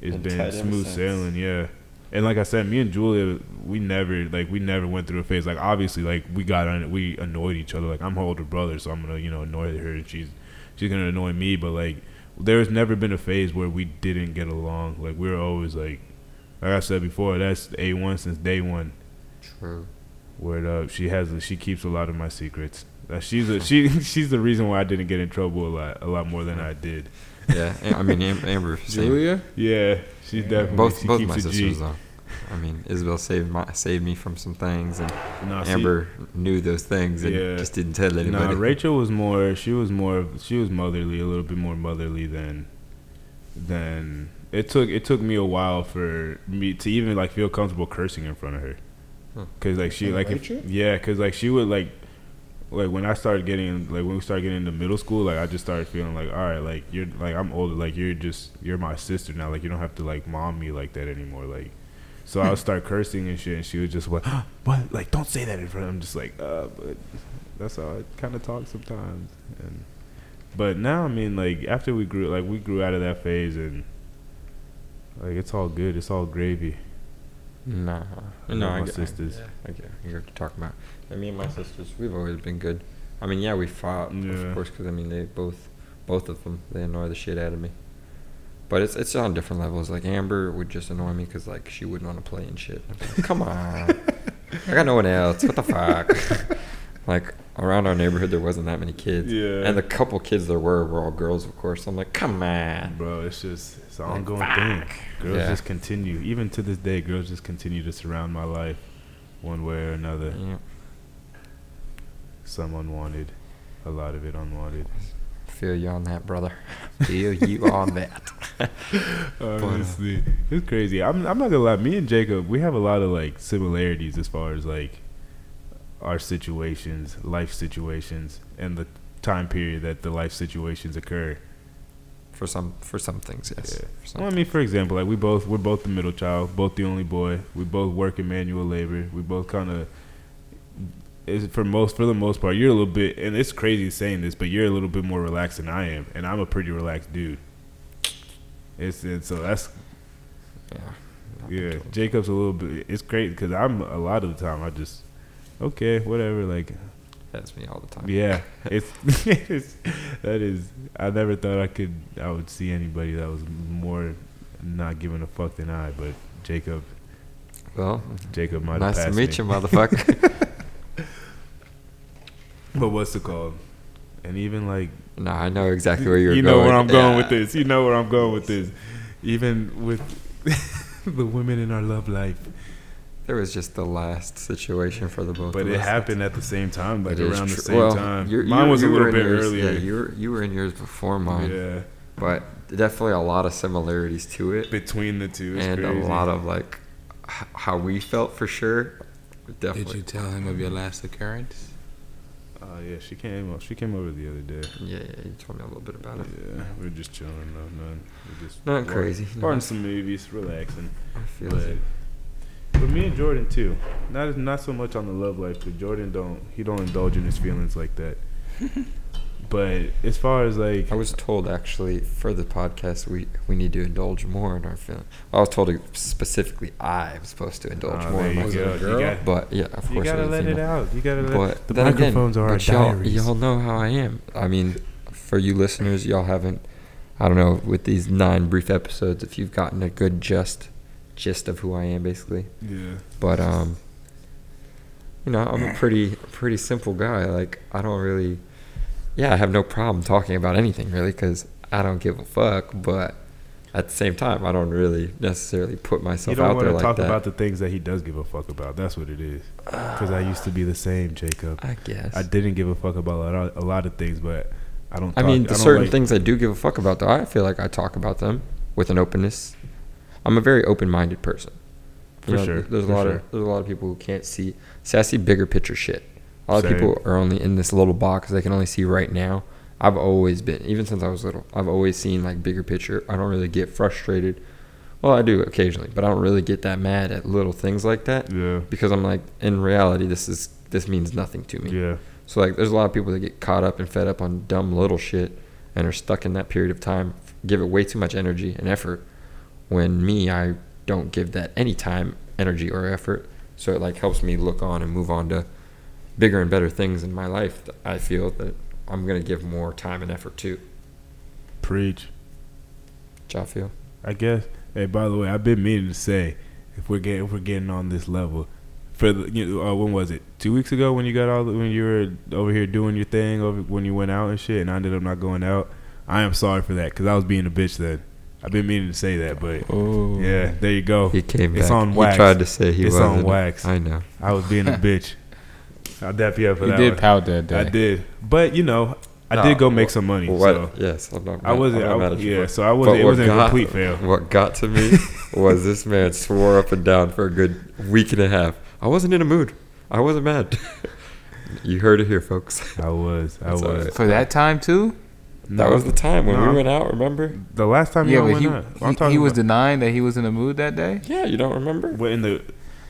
it's Been been smooth sailing. Yeah. And like I said, me and Julia, we never like we never went through a phase. Like obviously, like we got on it, we annoyed each other. Like I'm her older brother, so I'm gonna you know annoy her, and she's she's gonna annoy me. But like there's never been a phase where we didn't get along. Like we are always like, like I said before, that's a one since day one. true. Word up, she has she keeps a lot of my secrets. Uh, she's a, she she's the reason why I didn't get in trouble a lot a lot more than I did. Yeah, I mean Am- Amber, same. Julia, Yeah, she's definitely both she both keeps my sisters though. I mean, Isabel saved my saved me from some things, and Nah, see- Amber knew those things and Yeah. just didn't tell anybody. Nah, Rachel was more. She was more. She was motherly, a little bit more motherly than than it took. It took me a while for me to even like feel comfortable cursing in front of her, Huh. cause like she like if, yeah, cause like she would like like when I started getting like when we started getting into middle school, like I just started feeling like all right, like you're like I'm older, like you're just you're my sister now, like you don't have to like mom me like that anymore, like. So I would start cursing and shit, and she would just like, "What? Like, don't say that in front." of I'm just like, "Uh, but that's how I kind of talk sometimes." And but now, I mean, like after we grew, like we grew out of that phase, and like it's all good. It's all gravy. Nah, no, love I my get, sisters. I, yeah, I get what you're talking about. And me and my sisters, we've always been good. I mean, yeah, we fought, Yeah. of course, because I mean, they both, both of them, they annoy the shit out of me. But it's it's on different levels. Like Amber would just annoy me because like she wouldn't want to play and shit. Like, Come on, I got no one else. What the fuck? like around our neighborhood, there wasn't that many kids. Yeah. And the couple kids there were were all girls, of course. I'm like, come on. Bro, it's just it's an Like, ongoing fuck. thing. Girls Yeah. just continue, even to this day. Girls just continue to surround my life, one way or another. Yeah. Some unwanted, a lot of it unwanted. Feel you on that, brother. Feel you on that. Honestly, it's crazy. I'm I'm not gonna lie. Me and Jacob, we have a lot of like similarities as far as like our situations, life situations, and the time period that the life situations occur. For some for some things, yes. Yeah. Some Well, I mean, for example, like we both we're both the middle child, both the only boy. We both work in manual labor. We both kind of is for most for the most part. You're a little bit, and it's crazy saying this, but you're a little bit more relaxed than I am, and I'm a pretty relaxed dude. It's, it's so that's yeah. yeah. Jacob's a little bit. It's great because I'm a lot of the time I just okay, whatever. Like That's me all the time. yeah, it's, it's that is. I never thought I could. I would see anybody that was more not giving a fuck than I. But Jacob, Well, Jacob might nice to meet me. you, motherfucker. But what's it called? And even like no, I know exactly where you're you going. know where I'm going with this. You know where I'm going with this. Even with the women in our love life, There was just the last situation for the both but of it us. happened at the same time, like It is around the same well, time. you're- Mine you- was a you were little in bit yours- earlier. Yeah, you were you were in yours before mine, yeah, but definitely a lot of similarities to it, between the two, and crazy. a lot of like h- how we felt for sure. Did Definitely. you tell him of your last occurrence? Oh yeah, she came. She came over the other day. Yeah, yeah, you told me a little bit about it. Yeah, we are just chilling. No, none. We're just Nothing wa- crazy, no. Watching some movies, relaxing. I feel But, it. but me and Jordan too. Not not so much on the love life, but Jordan don't. He don't indulge in his feelings like that. but as far as like, I was told actually for the podcast we we need to indulge more in our feelings. I was told specifically I was supposed to indulge Ah, more in my go. Girl? got- But yeah, of You course. You gotta let it out. You gotta let But the then again, microphones are our but y'all, y'all know how I am. I mean, for you listeners, y'all haven't. I don't know with these nine brief episodes if you've gotten a good gist, gist of who I am basically. yeah. But um, you know, I'm a pretty pretty simple guy. Like I don't really, yeah, I have no problem talking about anything really because I don't give a fuck. But at the same time, I don't really necessarily put myself out there like that. You don't want to talk that. about the things that he does give a fuck about. That's what it is. Because I used to be the same, Jacob. I guess. I didn't give a fuck about a lot, a lot of things, but I don't. I Talk, mean, the don't certain like- things I do give a fuck about, though, I feel like I talk about them with an openness. I'm a very open-minded person. You For know, sure, There's a lot sure. of there's a lot of people who can't see. See, I see bigger picture shit. A lot of people are only in this little box they can only see right now. I've always been, even since I was little, I've always seen like bigger picture. I don't really get frustrated. Well, I do occasionally, but I don't really get that mad at little things like that Yeah. because I'm like, in reality, this is this means nothing to me. Yeah. So like, there's a lot of people that get caught up and fed up on dumb little shit, and are stuck in that period of time, give it way too much energy and effort. When me, I don't give that any time, energy, or effort. So it like helps me look on and move on to bigger and better things in my life. That I feel that I'm gonna give more time and effort to. Preach. Which I guess. Hey, by the way, I've been meaning to say, if we're getting if we're getting on this level, for the you know, uh, when was it? Two weeks ago when you got all the, when you were over here doing your thing over when you went out and shit, and I ended up not going out. I am sorry for that because I was being a bitch then. I've been meaning to say that, but Oh, yeah, there you go. He came It's back. on wax. He tried to say he It's wasn't. on wax. I know. I was being a bitch. I'll dap you up for You that. did one. pout that day. I did, but you know, I No, did go make some money. What? So Yes, I'm not. I wasn't. I'm not I, mad at you yeah, for so I wasn't. It wasn't a complete fail. What got to me was this man swore up and down for a good week and a half. I wasn't in a mood. I wasn't mad. you heard it here, folks. I was. I That's was. alright. For that time too. That was the time when No. we went out. Remember? The last time Yeah, you but went he out. I'm he, he was about- denying that he was in the mood that day. Yeah, you don't remember? What in the?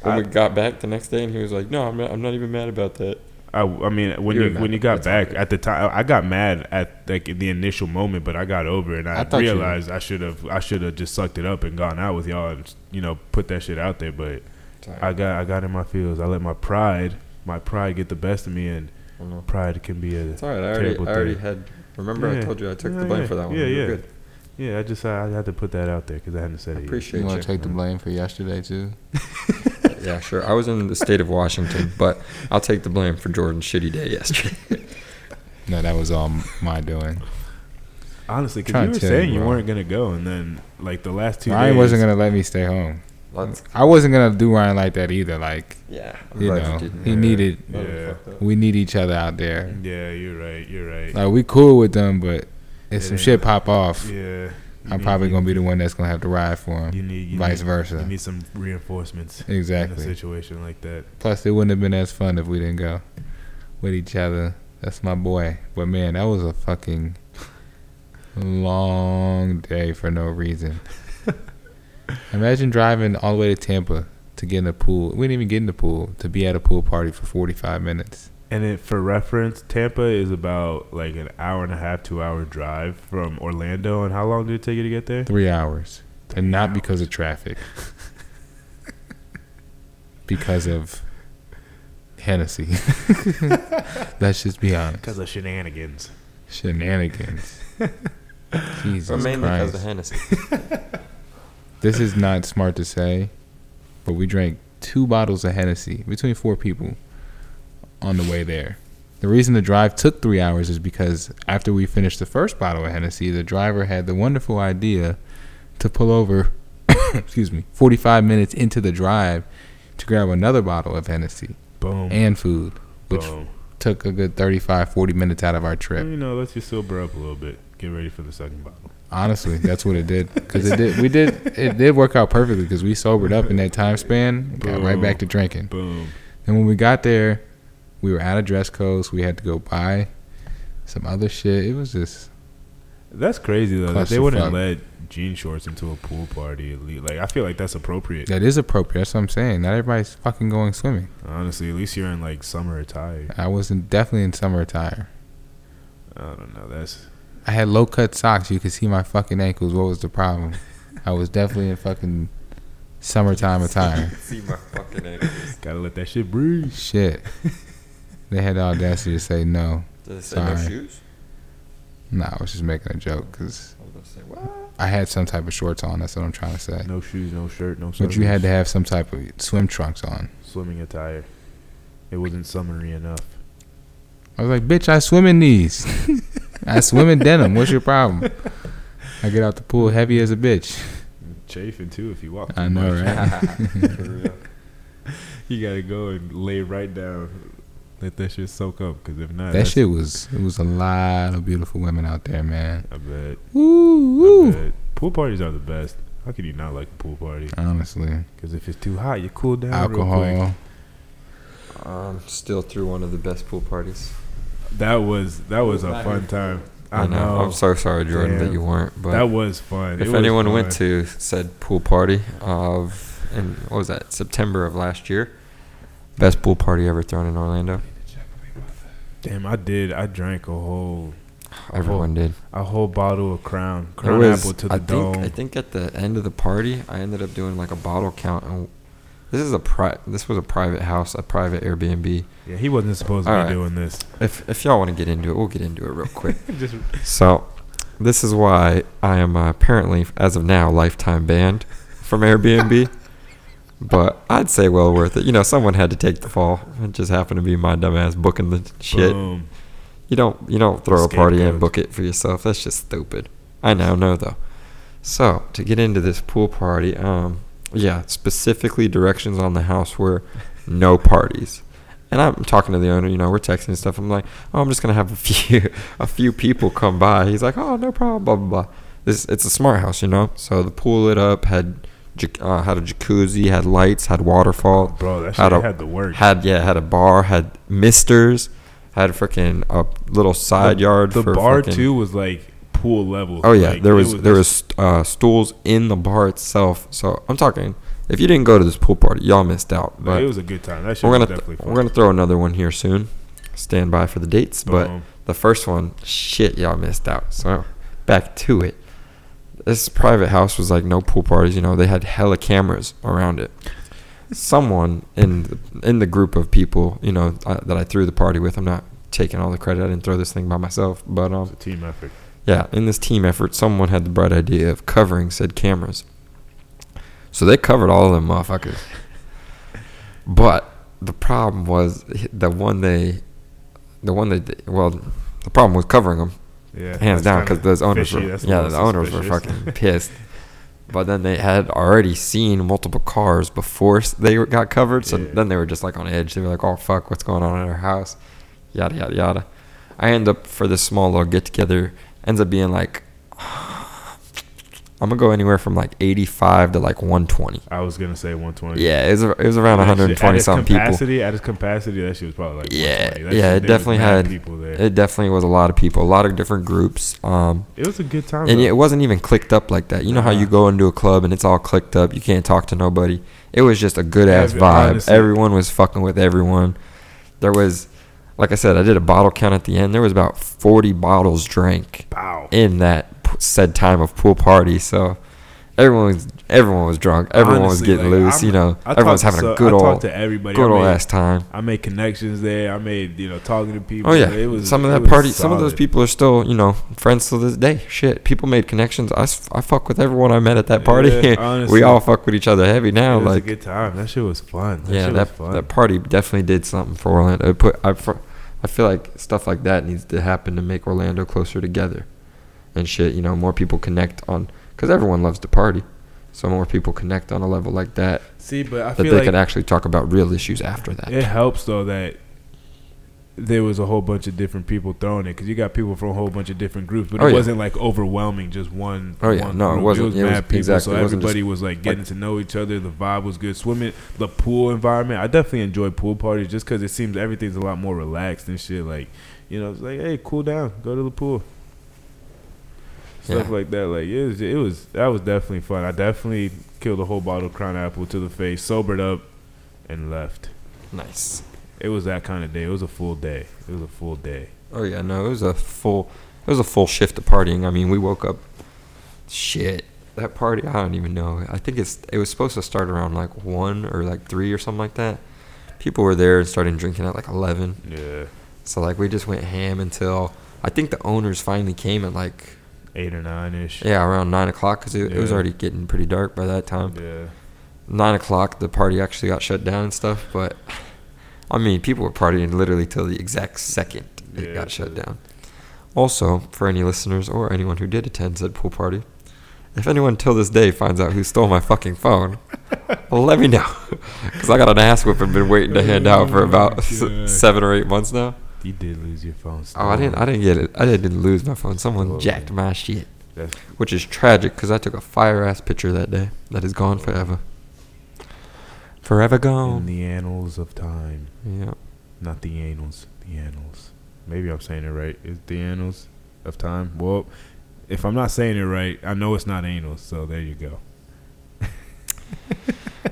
When I, we got back the next day, and he was like, "No, I'm not. I'm not even mad about that." I, I mean, when You were you when you got That's back alright. at the time, I got mad at like the initial moment, but I got over it. And I, I thought you- realized I should have I should have just sucked it up and gone out with y'all and you know put that shit out there. But I got I got in my feels. I let my pride my pride get the best of me, and I don't know. pride can be a It's all right. I already, I already had. Remember, I told you I took Yeah, the blame yeah. for that one. Yeah, You yeah. Good. Yeah. I just I had to put that out there because I hadn't said I it. yet. appreciate You you. want to take the blame for yesterday too? Yeah, sure. I was in the state of Washington, but I'll take the blame for Jordan's shitty day yesterday. No, that was all my doing. Honestly, because you were saying you, you bro. weren't gonna go, and then like the last two Ryan days, wasn't gonna let me stay home. Let's, I wasn't gonna do Ryan like that either. Like yeah, I'm you know, didn't. he Yeah. needed. Yeah. We need each other out there. Yeah, you're right. You're right. Like we cool with them, but if some shit pop off, Yeah, I'm need- probably gonna be the one that's gonna have to ride for him. You need you vice need- versa. You need some reinforcements Exactly. in a situation like that. Plus, it wouldn't have been as fun if we didn't go with each other. That's my boy. But man, that was a fucking long day for no reason. Imagine driving all the way to Tampa to get in the pool. We didn't even get in the pool to be at a pool party for 45 minutes. And it, for reference, Tampa is about like an hour and a half, two hour drive from Orlando. And how long did it take you to get there? Three hours. And not because of traffic. because of Hennessy. Let's just be honest. Because of shenanigans. Shenanigans. Jesus But mainly because of Hennessy. This is not smart to say, but we drank two bottles of Hennessy between four people on the way there. The reason the drive took three hours is because after we finished the first bottle of Hennessy, the driver had the wonderful idea to pull over, excuse me, 45 minutes into the drive to grab another bottle of Hennessy Boom. and food, which Boom. took a good 35, 40 minutes out of our Well, trip. you know, let's just sober up a little bit. Get ready for the second bottle. Honestly, that's what it did. Because it did, we did, it did work out perfectly. Because we sobered up in that time span, got right back to drinking. Boom. And when we got there, we were out of dress codes. We had to go buy some other shit. It was just That's crazy though. that They wouldn't let jean shorts into a pool party. Like I feel like that's appropriate. that is appropriate. That's what I'm saying. Not everybody's fucking going swimming. Honestly, at least you're in like summer attire. I wasn't definitely in summer attire. I don't know. That's I had low cut socks. You could see my fucking ankles. What was the problem? I was definitely in fucking summertime attire. See my fucking ankles. gotta let that shit breathe. Shit. They had the audacity to say no. Did it say no shoes? Nah, I was just making a joke because I was gonna say what? I had some type of shorts on. That's what I'm trying to say. No shoes, no shirt, no. But you had to have some type of swim trunks on. swimming attire. It wasn't summery enough. I was like, bitch, I swim in these. I swim in denim. What's your problem? I get out the pool heavy as a bitch. Chafing too if you walk. I know, much. right? For real. You gotta go and lay right down. Let that shit soak up, cause if not, That shit was. It was a lot of beautiful women out there, man. I bet. Woo, I bet. Pool parties are the best. How could you not like a pool party? Honestly, Because if it's too hot, you cool down real quick. alcohol. Um, still through one of the best pool parties. That was that was a fun time. I know. I'm so sorry, Jordan, that you weren't. But that was fun. If was anyone went to said pool party of and what was that September of last year, best pool party ever thrown in Orlando. Damn, I did. I drank a whole Everyone did. a whole bottle of Crown Crown was. Apple to the I think. dome. I think at the end of the party, I ended up doing like a bottle count. And this is a pri- This was a private house, a private Airbnb. yeah, he wasn't supposed to be right. doing this. If if y'all want to get into it, we'll get into it real quick. Just So, this is why I am uh, apparently, as of now, lifetime banned from Airbnb. but I'd say well worth it. You know, someone had to take the fall. It just happened to be my dumbass booking the shit. boom. You don't you don't throw a party and book it for yourself. That's just stupid. I now know though. So to get into this pool party, um, yeah, specifically directions on the house were no parties. And I'm talking to the owner, you know, we're texting and stuff. I'm like, oh, I'm just gonna have a few, a few people come by. He's like, oh, no problem, blah blah blah. This it's a smart house, you know. So the pool lit up, had uh, had a jacuzzi, had lights, had waterfall, Bro, that Had shit a- had the work. had yeah, had a bar, had misters, had freaking a little side yard. the bar frickin- too was like pool level. Oh yeah, Like, there it was, there was uh, stools in the bar itself. So I'm talking. If you didn't go to this pool party, y'all missed out. But it was a good time. That shit we're gonna th- definitely fun. we're gonna throw another one here soon. Stand by for the dates. But the first one, shit, y'all missed out. So back to it. This private house was like no pool parties. You know, they had hella cameras around it. Someone in the, in the group of people, you know, uh, that I threw the party with. I'm not taking all the credit. I didn't throw this thing by myself. But um, It's a team effort. yeah, in this team effort, someone had the bright idea of covering said cameras. So they covered all of them motherfuckers. But the problem was the one they, the one they, well, the problem was covering them Yeah, hands down because those owners fishy. were, That's yeah, the owners were fucking pissed. But then they had already seen multiple cars before they got covered, so Yeah. then they were just like on edge. They were like, "Oh fuck, what's going on in our house?" Yada yada yada. I end up for this small little get together ends up being like I'm gonna go anywhere from like 85 to like 120. I was gonna say 120. Yeah, it was it was around That shit- 120 at its something people. capacity, At its capacity, that shit was probably like Yeah, That yeah, shit- it definitely had people there. It definitely was a lot of people, a lot of different groups. Um, It was a good time. and though. it wasn't even clicked up like that. You know how you go into a club and it's all clicked up. You can't talk to nobody. It was just a good ass Yeah, vibe. honestly. Everyone was fucking with everyone. There was, like I said, I did a bottle count at the end. There was about 40 bottles drank Pow. in that said time of pool party. So everyone was everyone was drunk. Everyone was getting like, loose. I'm- you know, I everyone was having a good I old, to everybody. good old ass time. I made connections there. I made you know talking to people. Oh yeah, It was some of that party, some of those people are still, you know, friends to this day. Shit, people made connections. I, I fuck with everyone I met at that party. Yeah, honestly. we all fuck with each other heavy now. It was like, a good time. That shit was fun. That yeah, shit that was fun. that party definitely did something for Orlando. It put I, I feel like stuff like that needs to happen to make Orlando closer together, and shit. You know, more people connect on because everyone loves to party, so more people connect on a level like that See, but I that feel they like can actually talk about real issues after that. it helps though that there was a whole bunch of different people throwing it because you got people from a whole bunch of different groups, but Oh, it yeah. wasn't like overwhelming, just one. Oh, yeah. one No, it wasn't. It was It was- mad people, exactly. so It wasn't just- everybody was like getting to know each other. The vibe was good. Swimming, the pool environment. I definitely enjoy pool parties just because it seems everything's a lot more relaxed and shit. Like, you know, it's like, hey, cool down, go to the pool. Stuff Yeah. like that. Like it was, it was that was definitely fun. I definitely killed a whole bottle of Crown Apple to the face, sobered up, and left. Nice. It was that kind of day. It was a full day. It was a full day. Oh yeah, no, it was a full, it was a full shift of partying. I mean, we woke up, shit. That party, I don't even know. I think it's it was supposed to start around like one or like three or something like that. People were there and started drinking at like eleven. Yeah, So like we just went ham until I think the owners finally came at like eight or nine ish. yeah around nine o'clock because it, it was already getting pretty dark by that time. Yeah. Nine o'clock, the party actually got shut down and stuff. But I mean, people were partying literally till the exact second it Yeah, got shut down. Also, for any listeners or anyone who did attend said pool party, if anyone till this day finds out who stole my fucking phone, let me know. Because I got an ass whip and been waiting to hand out for about s- seven or eight months now. You did lose your phone. Oh, I didn't. I didn't get it. I didn't lose my phone. Someone jacked my shit, That's, which is tragic because I took a fire ass picture that day. That is gone forever. Forever gone. in the annals of time, Yeah. not the annals. The annals. Maybe I'm saying it right. Is the annals of time? Well, if I'm not saying it right, I know it's not annals. So there you go.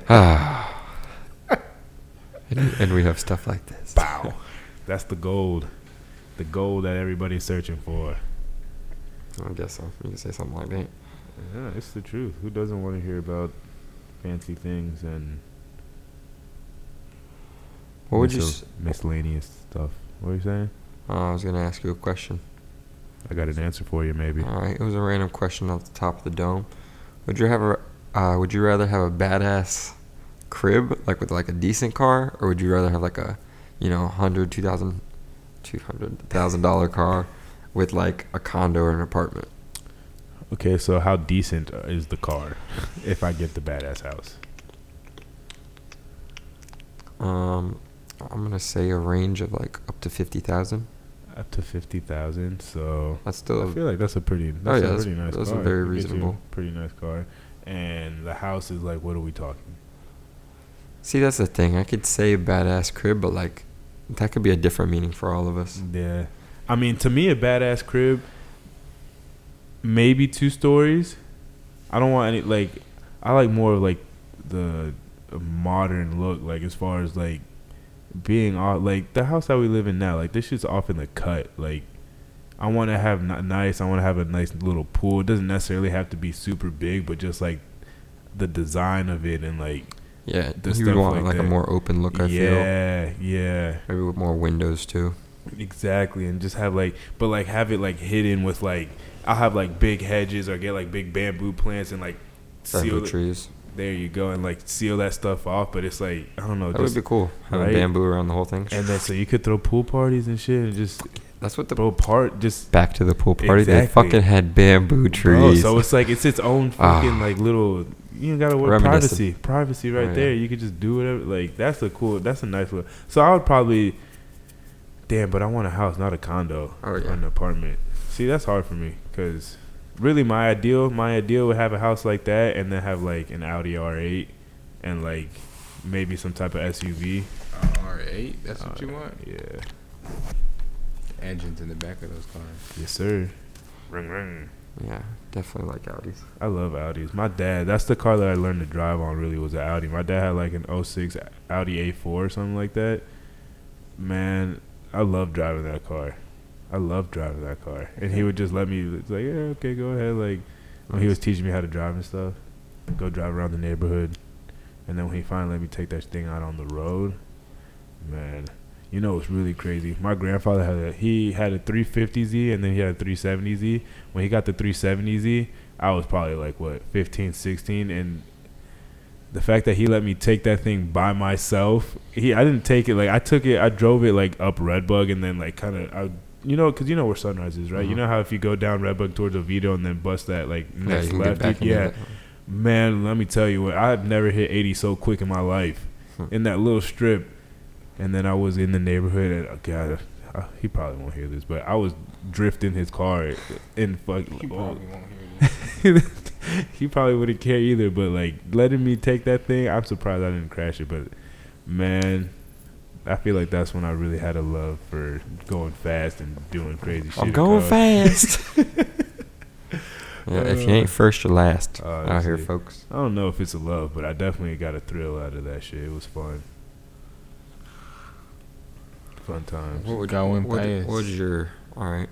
And, and we have stuff like this. Bow. That's the gold. The gold that everybody's searching for. I guess so. You can say something like that. Yeah, it's the truth. Who doesn't want to hear about fancy things and What would you? S- miscellaneous stuff? What are you saying? uh, I was gonna ask you a question. I got an answer for you, maybe. All right, it was a random question off the top of the dome. Would you have a? Uh, would you rather have a badass crib like with like a decent car, or would you rather have like a, you know, hundred, two thousand, two hundred thousand dollar car with like a condo or an apartment? Okay, so how decent uh, is the car if I get the badass house? Um, I'm gonna say a range of like up to fifty thousand. Up to fifty thousand. So That's still I feel like that's a pretty. That's Oh, yeah, a that's- pretty nice that's a car. very It gets you a reasonable. Pretty nice car, and the house is like, what are we talking? See, that's the thing. I could say badass crib, but like that could be a different meaning for all of us. Yeah, I mean, to me, a badass crib, maybe two stories. I don't want any like. I like more of like the modern look, like as far as like being all like the house that we live in now. Like this shit's off in the cut. Like I want to have nice. I want to have a nice little pool. It doesn't necessarily have to be super big, but just like the design of it and like Yeah, The you would want like like, a more open look. I feel yeah, yeah. maybe with more windows too. Exactly, and just have like, but like have it like hidden with like, I'll have like big hedges or get like big bamboo plants and like seal. Bamboo it- trees. There you go, and like seal that stuff off. But it's like I don't know, That would be cool. Having right? bamboo around the whole thing. and then so you could throw pool parties and shit, and just That's what the pool part just back to the pool party. They fucking had bamboo Bro, trees. so it's like it's its own Ah. fucking like little. You ain't gotta worry privacy, privacy right Oh, yeah. there. You could just do whatever. Like that's a cool. That's a nice one. So I would probably. Damn, but I want a house, not a condo Oh, yeah. an apartment. See, that's hard for me because really my ideal. My ideal would have a house like that, and then have like an Audi R8, and like maybe some type of SUV. Uh, R8. That's what you Uh, want. Yeah. Engines in the back of those cars. Yes, sir. Ring ring. Yeah, definitely like Audis. I love Audis. My dad, that's the car that I learned to drive on. Really, was an Audi. My dad had like an 06 Audi A4 or something like that. Man, I love driving that car. I love driving that car, and he would just let me. It's like, yeah, okay, go ahead. Like when he was teaching me how to drive and stuff, go drive around the neighborhood, and then when he finally let me take that thing out on the road, man, you know it's really crazy. My grandfather had a he had a 350Z and then he had a 370Z. When he got the 370Z, I was probably like what 15, 16, and the fact that he let me take that thing by myself, he I didn't take it like I took it, I drove it like up Redbug and then like kind of I. You know, cause you know where Sunrise is, right? You Mhm. know how if you go down Redbug towards Oviedo and then bust that like next can left, yeah. Man, let me tell you what, I've never hit 80 so quick in my life. Hmm. In that little strip. And then I was in the neighborhood, and oh, God, uh, he probably won't hear this, but I was drifting his car in fuck. He oh, probably won't hear this. he probably wouldn't care either, but like letting me take that thing, I'm surprised I didn't crash it. But man, I feel like that's when I really had a love for going fast and doing crazy shit. I'm going fast. yeah, if you ain't first, you're last Oh, out here, folks. I don't know if it's a love, but I definitely got a thrill out of that shit. It was fun. Fun times. What would, Going what, fast. what would your all right?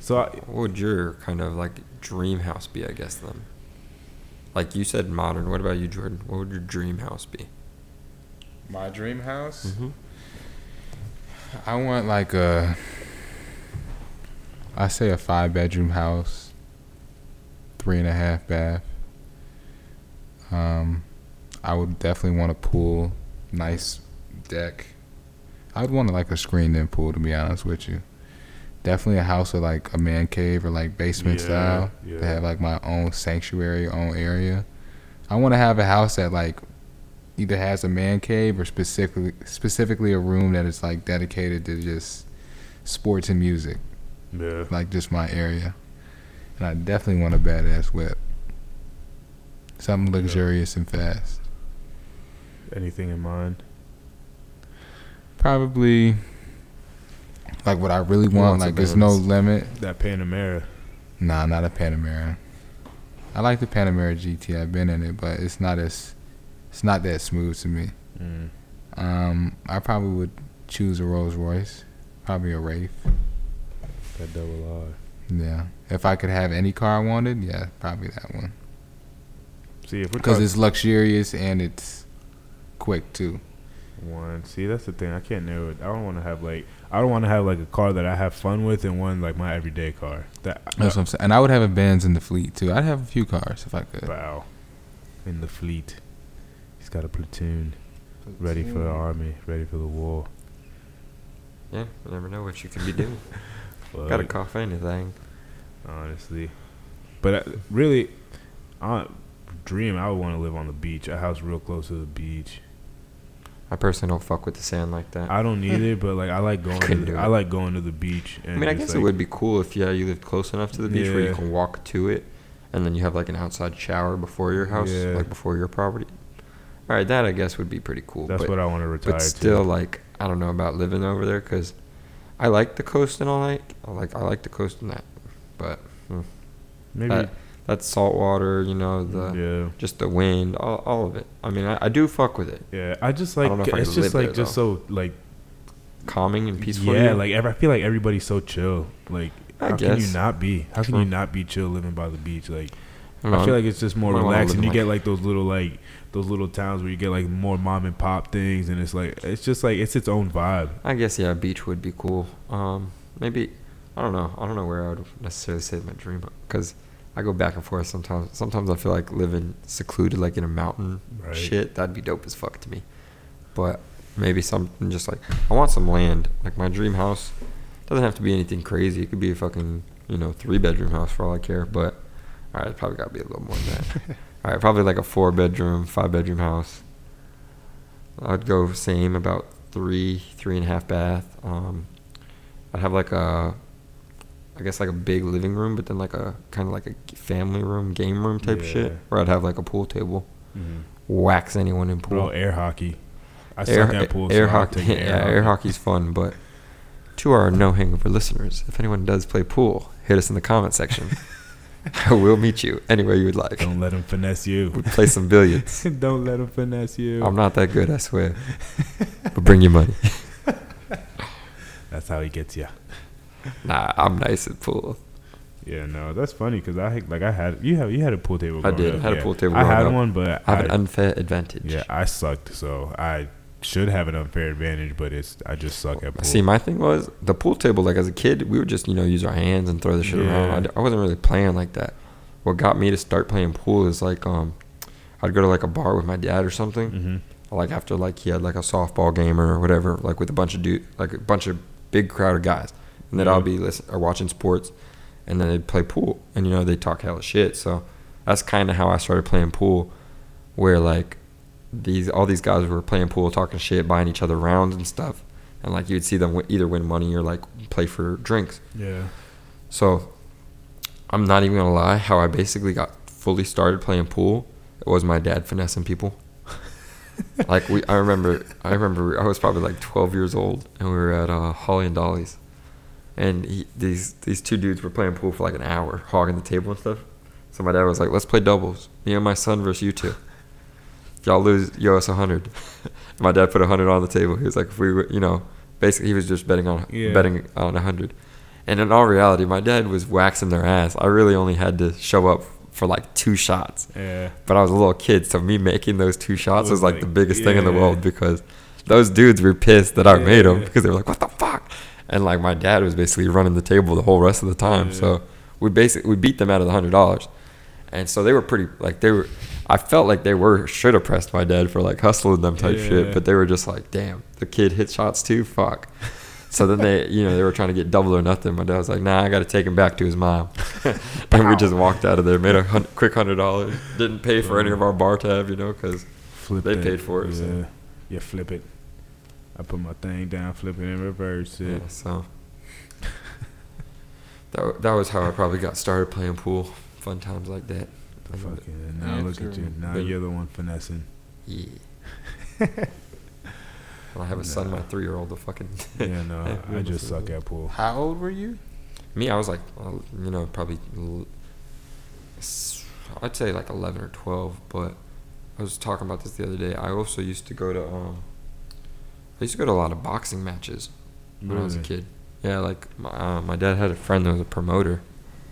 So I, What would your kind of like dream house be? I guess then. Like you said, modern. What about you, Jordan? What would your dream house be? My dream house. Mm-hmm. I want like a. I say a five bedroom house, three and a half bath. Um, I would definitely want a pool, nice deck. I would want like a screened in pool to be honest with you. Definitely a house with like a man cave or like basement Yeah, style yeah. to have like my own sanctuary, own area. I want to have a house that like either has a man cave or specifically specifically a room that is like dedicated to just sports and music, yeah, like just my area. And I definitely want a badass whip, something luxurious and fast. anything in mind? Probably like what I really want. want Like there's no limit. That Panamera. Nah, not a Panamera. I like the Panamera GT. I've been in it, but it's not as it's not that smooth to me. Mm. Um, I probably would choose a Rolls Royce, probably a Wraith. That double R. Yeah, if I could have any car I wanted, yeah, probably that one. See if we're Because talking it's luxurious and it's quick too. One. See, that's the thing. I can't narrow it. I don't want to have like I don't want to have like a car that I have fun with and one like my everyday car. That That's what I'm saying. And I would have a Benz in the fleet too. I'd have a few cars if I could. wow. In the fleet, he's got a platoon ready for the army, ready for the war. Yeah, you never know what you could be doing. But Gotta cough anything. honestly, but uh, really, I dream I would want to live on the beach, a house real close to the beach. I personally don't fuck with the sand like that. I don't either, but like I like going. To the, I like going to the beach. And I mean, I guess like, it would be cool if yeah you lived close enough to the beach where you can walk to it, and then you have like an outside shower before your house, Yeah. like before your property. All right, that I guess would be pretty cool. That's but, what I want to retire but to. still, like I don't know about living over there because I like the coast and all that. I like I like the coast and that, but hmm, Maybe. that that salt water, you know, the yeah. just the wind, all, all of it. I mean, I, I do fuck with it. Yeah, I just like don't know if I it's just like there, just so like Calming and peaceful. yeah, like ever, I feel like everybody's so chill. Like I how can you not be? How can you not be chill living by the beach? Like I, I feel like it's just more I wanna relaxed, and in, you get like- like those little like those little towns where you get like more mom and pop things, and it's like it's just like it's its own vibe. I guess yeah, beach would be cool. Um, maybe I don't know. I don't know where I would necessarily say my dream because I go back and forth sometimes. Sometimes I feel like living secluded, like in a mountain, Right. shit. That'd be dope as fuck to me. But maybe something just like I want some land. Like my dream house doesn't have to be anything crazy. It could be a fucking you know three bedroom house for all I care. But all right, it's probably got to be a little more than that. all right, probably like a four bedroom, five bedroom house. I'd go same about three, three and a half bath. Um, I'd have like a, I guess like a big living room, but then like a kind of like a family room, game room type Yeah. shit, where I'd have like a pool table, Mhm. wax anyone in pool. Bro, air hockey. I air, suck at pool. air so hockey, take yeah, air hockey's fun, but to our no hangover listeners, if anyone does play pool, hit us in the comment section. I will meet you anywhere you would like. Don't let him finesse you. We play some billiards. Don't let him finesse you. I'm not that good, I swear. But bring your money. That's how he gets you. Nah, I'm nice at pool. Yeah, no, that's funny because I had- like I had you have you had a pool table. I did. up, I had a pool table I had up. one, but I have an unfair advantage. Yeah, I sucked, so I should have an unfair advantage, but it's I just suck at pool. See, my thing was the pool table. Like as a kid, we would just you know use our hands and throw the shit Yeah. around. I wasn't really playing like that. What got me to start playing pool is like um, I'd go to like a bar with my dad or something. hmm Like after like he had like a softball game or whatever, like with a bunch of dude, like a bunch of big crowd of guys, and then Yeah. I'll be listen or watching sports, and then they'd play pool, and you know they talk hella shit. So that's kind of how I started playing pool, where like these all these guys were playing pool, talking shit, buying each other rounds and stuff, and like you'd see them wi- either win money or like play for drinks. Yeah. So I'm not even gonna lie, how I basically got fully started playing pool, it was my dad finessing people. like we, I remember, I remember I was probably like 12 years old, and we were at uh, Holly and Dolly's, and he, these these two dudes were playing pool for like an hour, hogging the table and stuff. So my dad was like, "Let's play doubles, me and my son versus you two. Y'all lose, you owe us a hundred. my dad put a hundred on the table. He was like, "If we, were, you know, basically he was just betting on Yeah. betting on a hundred. And in all reality, my dad was waxing their ass. I really only had to show up for like two shots. Yeah. But I was a little kid, so me making those two shots was Was like, like, the biggest thing in the world because those dudes were pissed that I made them because they were like, "What the fuck?" And like my dad was basically running the table the whole rest of the time. Yeah. So we basically we beat them out of the hundred dollars, and so they were pretty like they were. I felt like they were should have pressed my dad for like hustling them type Yeah. shit, but they were just like, "Damn, the kid hit shots too. Fuck." So then they, you know, they were trying to get double or nothing. My dad was like, "Nah, I got to take him back to his mom," and we just walked out of there, made a quick hundred dollars, didn't pay for any of our bar tab, you know, because They that. paid for it, Yeah. so. Yeah, flip it. I put my thing down, flip it, and reverse it. yeah, so that that was how I probably got started playing pool. Fun times like that. The fucking, now Yeah, look at you. Now But- you're the one finessing. Yeah. When I have a son, my three year old, the fucking Yeah, no, Yeah, we I just suck at pool. How old were you? Me, I was like, you know, probably, I'd say like 11 or 12, but I was talking about this the other day. I also used to go to, um, I used to go to a lot of boxing matches when I was a kid. Yeah, like my, uh, my dad had a friend that was a promoter,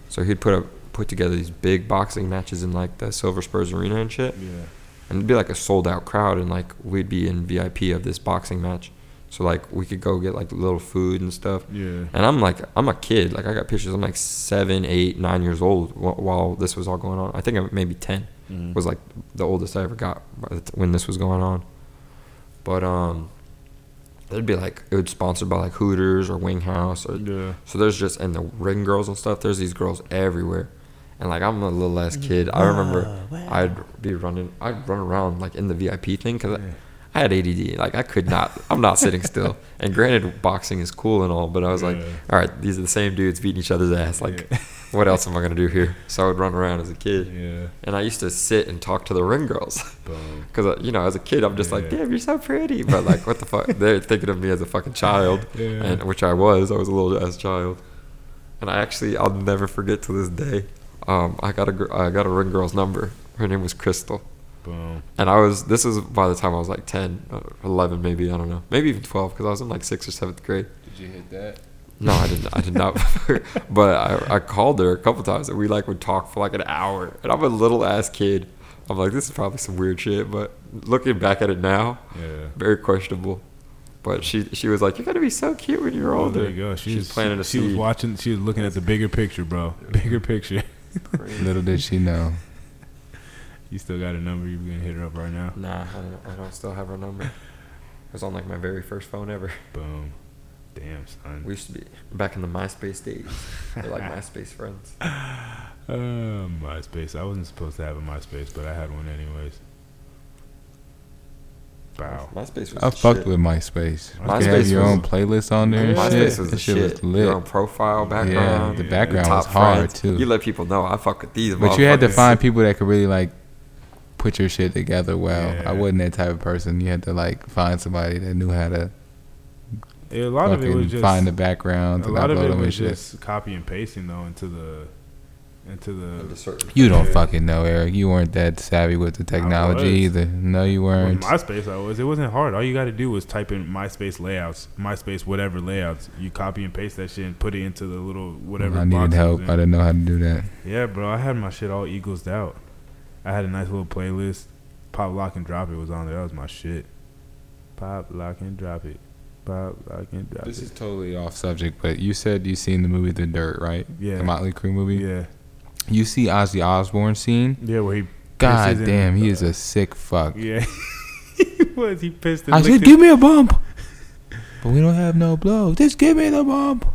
so he'd put up, put together these big boxing matches in like the Silver Spurs Arena and shit, Yeah. and it'd be like a sold out crowd, and like we'd be in VIP of this boxing match, so like we could go get like little food and stuff. Yeah. And I'm like, I'm a kid. Like I got pictures. I'm like seven, eight, nine years old while this was all going on. I think I'm maybe ten Mhm. was like the oldest I ever got by the t- when this was going on. But um, it'd be like it would sponsored by like Hooters or Wing House or Yeah. so there's just and the ring girls and stuff. There's these girls everywhere, and like I'm a little ass mm-hmm. kid. I remember I'd be running. I'd run around like in the VIP thing because Yeah. I had ADD. Like I could not. I'm not sitting still. And granted, boxing is cool and all, but I was like, all right, these are the same dudes beating each other's ass. Like, Yeah. What else am I gonna do here? So I would run around as a kid, Yeah. and I used to sit and talk to the ring girls. Because you know, as a kid, I'm just like, "Damn, you're so pretty," but like, what the fuck? They're thinking of me as a fucking child, Yeah. and which I was. I was a little ass child, and I actually, I'll never forget to this day. Um, I got a, I got a ring girl's number. Her name was Crystal, Boom. and I was. This is by the time I was like 10, uh, 11 maybe. I don't know, maybe even 12, because I was in like sixth or seventh grade. Did you hit that? No, I didn't. I did not. but I, I called her a couple times, and we like would talk for like an hour. And I'm a little ass kid. I'm like, this is probably some weird shit. But looking back at it now, Yeah. very questionable. But she she was like, you're gonna be so cute when you're Oh, older. there you go. She's, She's planting a she, she was watching. She was looking at the bigger picture, bro. Bigger picture. Little did she know. You still got a number? You're gonna hit her up right now? Nah, I don't, I don't still have her number. It was on like my very first phone ever. Boom. Damn, son. We used to be back in the MySpace days. We're like MySpace friends. Uh, MySpace. I wasn't supposed to have a MySpace, but I had one anyways. Wow. MySpace was I fucked shit. with MySpace. You MySpace could have your was- own playlist on there. and shit. MySpace was That the shit shit. was lit. Your own profile background. Yeah, the Yeah. background was hard friends. too. You let people know I fuck with these. But you had to find people that could really like put your shit together well. Yeah. I wasn't that type of person. You had to like find somebody that knew how to A lot of it fucking was just find the background. a and lot of upload it them and was shit. just copy and pasting though into the into Into the certain- You don't Yeah. fucking know, Eric. You weren't that savvy with the technology was. either. No, you weren't. MySpace, I was. It wasn't hard. All you got to do was type in MySpace layouts, MySpace whatever layouts. You copy and paste that shit and put it into the little whatever. I needed box it was help. I didn't know how to do that. Yeah, bro. I had my shit all eagles out. I had a nice little playlist. Pop, lock, and drop it was on there. That was my shit. Pop, lock, and drop it. Pop, lock, and drop This is totally off subject, but you said you seen the movie The Dirt, right? Yeah. The Motley Crue movie. yeah, You see Ozzy Osbourne scene. yeah. Where he God damn, he is a sick fuck. Yeah. he was. He pissed I said, give me a bump. But we don't have no blow. Just give me the bump.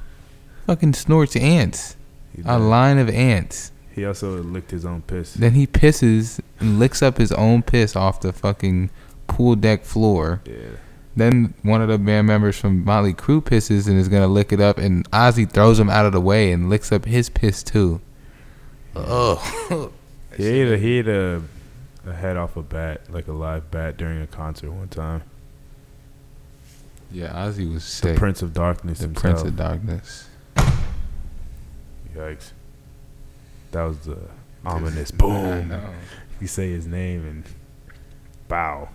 Fucking snorts ants. A line of ants. he also licked his own piss. Then he pisses and licks up his own piss off the fucking pool deck floor. Yeah. Then one of the band members from Motley Crue pisses and is gonna lick it up, and Ozzy throws him out of the way and licks up his piss too. Oh, He ate a, he ate a, a head off a bat, like a live bat, during a concert one time. yeah, Ozzy was The. Prince of Darkness The himself. Prince of Darkness. Yikes. That was the ominous I boom. know. You say his name and bow.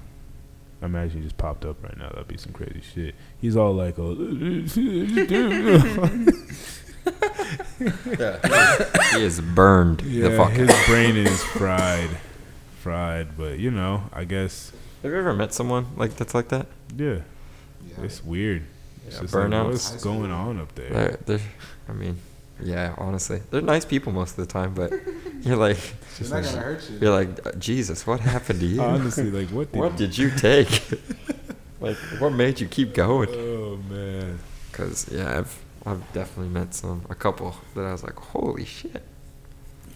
I imagine he just popped up right now. That'd be some crazy shit. He's all like, oh, Yeah, he is burned. the yeah, fuck. his brain is fried, fried. But you know, I guess, Have you ever met someone like that's like that? yeah, it's weird. It's Yeah, just like, burnout. what's going on up there? They're, they're, I mean, yeah, honestly, they're nice people most of the time, but you're like, like- hurt you. you're like, "Uh, Jesus, what happened to you? honestly, like what? Did what did you take? like, what made you keep going? Oh man. Cause yeah, I've I've definitely met some a couple that I was like, holy shit.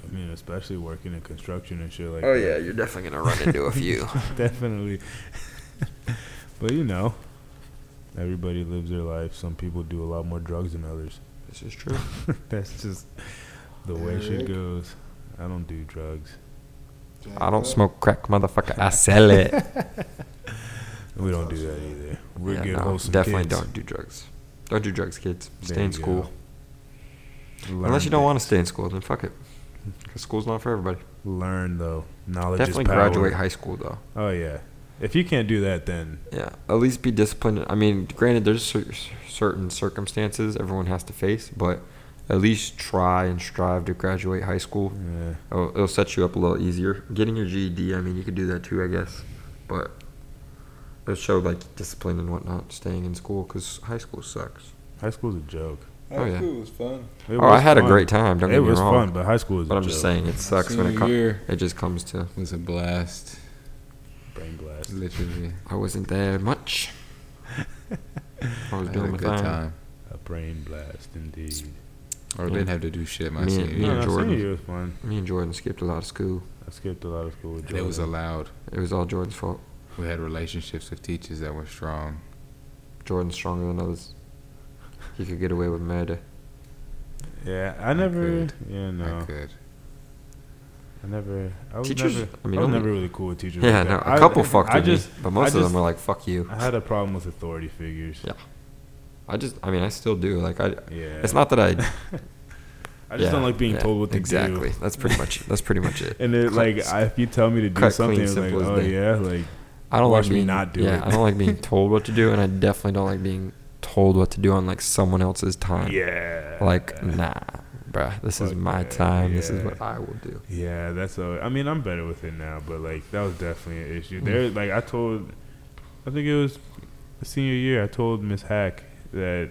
I mean, especially working in construction and shit like. Oh yeah, you're definitely gonna run into a few. definitely. but you know, everybody lives their life. Some people do a lot more drugs than others. This is true. That's just the way shit goes. I don't do drugs. I don't smoke crack, motherfucker. I sell it. We don't do that either. We're Yeah, good, no, wholesome definitely kids. don't do drugs. Don't do drugs, kids. There Stay in you school. Learn Unless you don't want to stay in school, then fuck it. Because school's not for everybody. Learn though. Knowledge Definitely is power. graduate high school though. Oh yeah. If you can't do that, then Yeah, at least be disciplined. I mean, granted, there's cer- certain circumstances everyone has to face, but at least try and strive to graduate high school. yeah. It'll, it'll set you up a little easier. Getting your GED, I mean, you could do that too, I guess, but it'll show like discipline and whatnot. Staying in school because high school sucks. high school's a joke. Oh, yeah. was fun. It oh, I was had a great time. Don't it get me wrong. It was fun, but high school is. but a I'm just saying it sucks when it comes. year It just comes to It was a blast. Brain blast. Literally, I wasn't there much. I I was had doing a my good thing. time. A brain blast, indeed. Or didn't have to do shit my Me senior and- year. me No, and Jordan. senior year was fun. Me and Jordan skipped a lot of school. I skipped a lot of school with Jordan. It was allowed. It was all Jordan's fault. We had relationships with teachers that were strong. Jordan's stronger than others. He could get away with murder. Yeah, I never. could. Yeah, no, I could. I never. I was Teachers- never. I mean, I was never really cool with teachers. Yeah, like no, a I- couple fucked I with just, me, but most I of them were like, "Fuck you." I had a problem with authority figures. Yeah. I just, I mean, I still do. Like, I. Yeah. It's not that I. I just yeah, don't like being yeah, told what to exactly. do. Exactly. That's pretty much. That's pretty much it. And it, like, I, if you tell me to do cut something, clean, like, oh day. yeah, like I don't watch like me being not do yeah, it. I don't like being told what to do, and I definitely don't like being told what to do on like someone else's time. yeah, Like, nah, bruh. This is my that, time. This is what I will do. Yeah, that's a. I mean, I'm better with it now, but like that was definitely an issue. Mm. There, like I told, I think it was senior year. I told Miss Hack that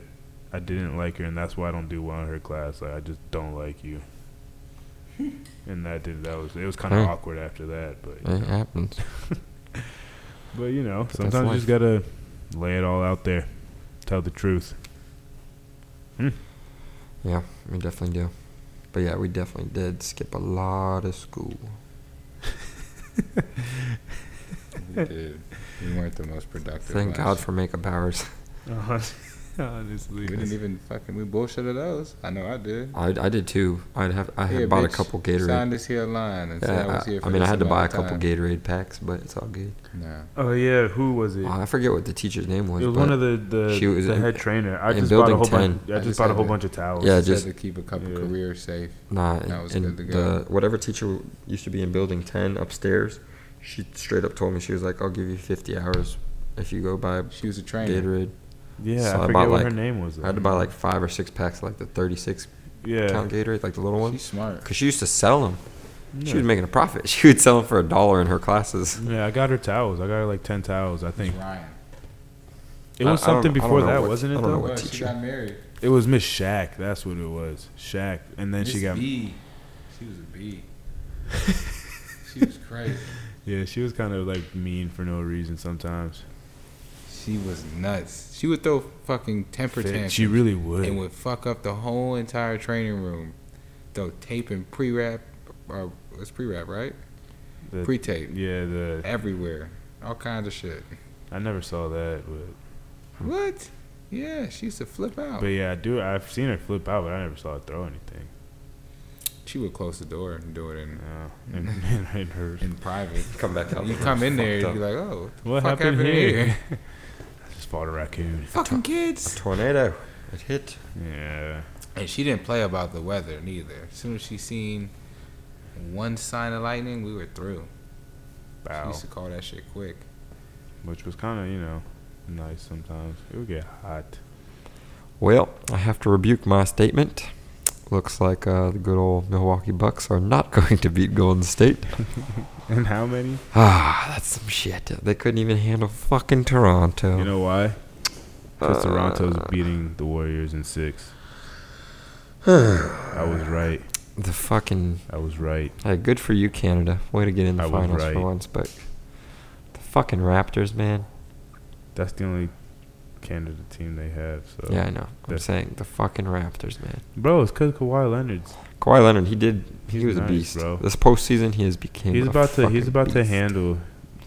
I didn't like her, and that's why I don't do well in her class. Like I just don't like you. and that did that was it was kind of awkward after that, but It know. happens. but you know, that's sometimes you just gotta lay it all out there, tell the truth. Yeah, we definitely do. But yeah, we definitely did skip a lot of school. We did. We weren't the most productive. Thank God for makeup hours. Uh-huh. Honestly. We didn't even fucking. We bullshitted those. I know I did. I, I did too. I'd have I had Here, bought a bitch, couple Sign Gatorade. this here line and say I Yeah, was here I, for I mean, I had to buy a couple time. Gatorade packs, but it's all good. No. Oh yeah, who was it? Oh, I forget what the teacher's name was. it was one of the the, she was the in- head trainer. I in just bought a building whole 10. bunch. I I just just bought a whole to- bunch of towels. Yeah, Just just- had to keep a couple Yeah. careers safe. Nah, That was and good to the whatever teacher used to be in building ten upstairs, she straight up told me she was like, "I'll give you fifty hours if you go buy She was a trainer. Gatorade." Yeah. So I I forget bought, what like- her name was. I had to buy like five or six packs, like the thirty-six yeah. count Gatorade, like the little ones, She's smart. because she used to sell them. She was making a profit. She would sell them for a dollar in her classes. Yeah, I got her towels. I got her like ten towels. I think Ryan. it was I- I something I before that, what- wasn't I it? don't know Though what Well, she got married. it was Miss Shack. That's what it was. Shack, and then she got B. She was a B. she was crazy. yeah. She was kind of like mean for no reason sometimes. She was nuts. She would throw fucking temper tantrums. She really would. and would fuck up the whole entire training room. Throw tape and pre-wrap, or uh, it's pre-wrap, right? Pre-tape yeah, the everywhere, all kinds of shit. I never saw that, but What? Yeah, she used to flip out. but yeah, I do. I've seen her flip out, but I never saw her throw anything. she would close the door and do it in No, in, in, in her. in private. Come back out. You come in there, and you'd be like, "Oh, What fuck happened happened here? here? I just fought a raccoon. Fucking kids." tornado. It hit. Yeah, And she didn't play about the weather neither. As soon as she seen one sign of lightning, we were through. She used to call that shit quick. Which was kind of you know nice sometimes. It would get hot. Well, I have to rebuke my statement. Looks like uh, the good old Milwaukee Bucks are not going to beat Golden State. And how many? Ah, that's some shit. They couldn't even handle fucking Toronto. You know why? Because Uh, Toronto's beating the Warriors in six. I was right. the fucking. I was right. Hey, good for you, Canada. Way to get in the I finals right. for once, but the fucking Raptors, man. That's the only Canada team they have. So Yeah, I know. I'm saying the fucking Raptors, man. bro, it's because Kawhi Leonard's. Kawhi Leonard, he did. He He's was nice, a beast. bro. This postseason, he has became. He's a about to. He's fucking about to handle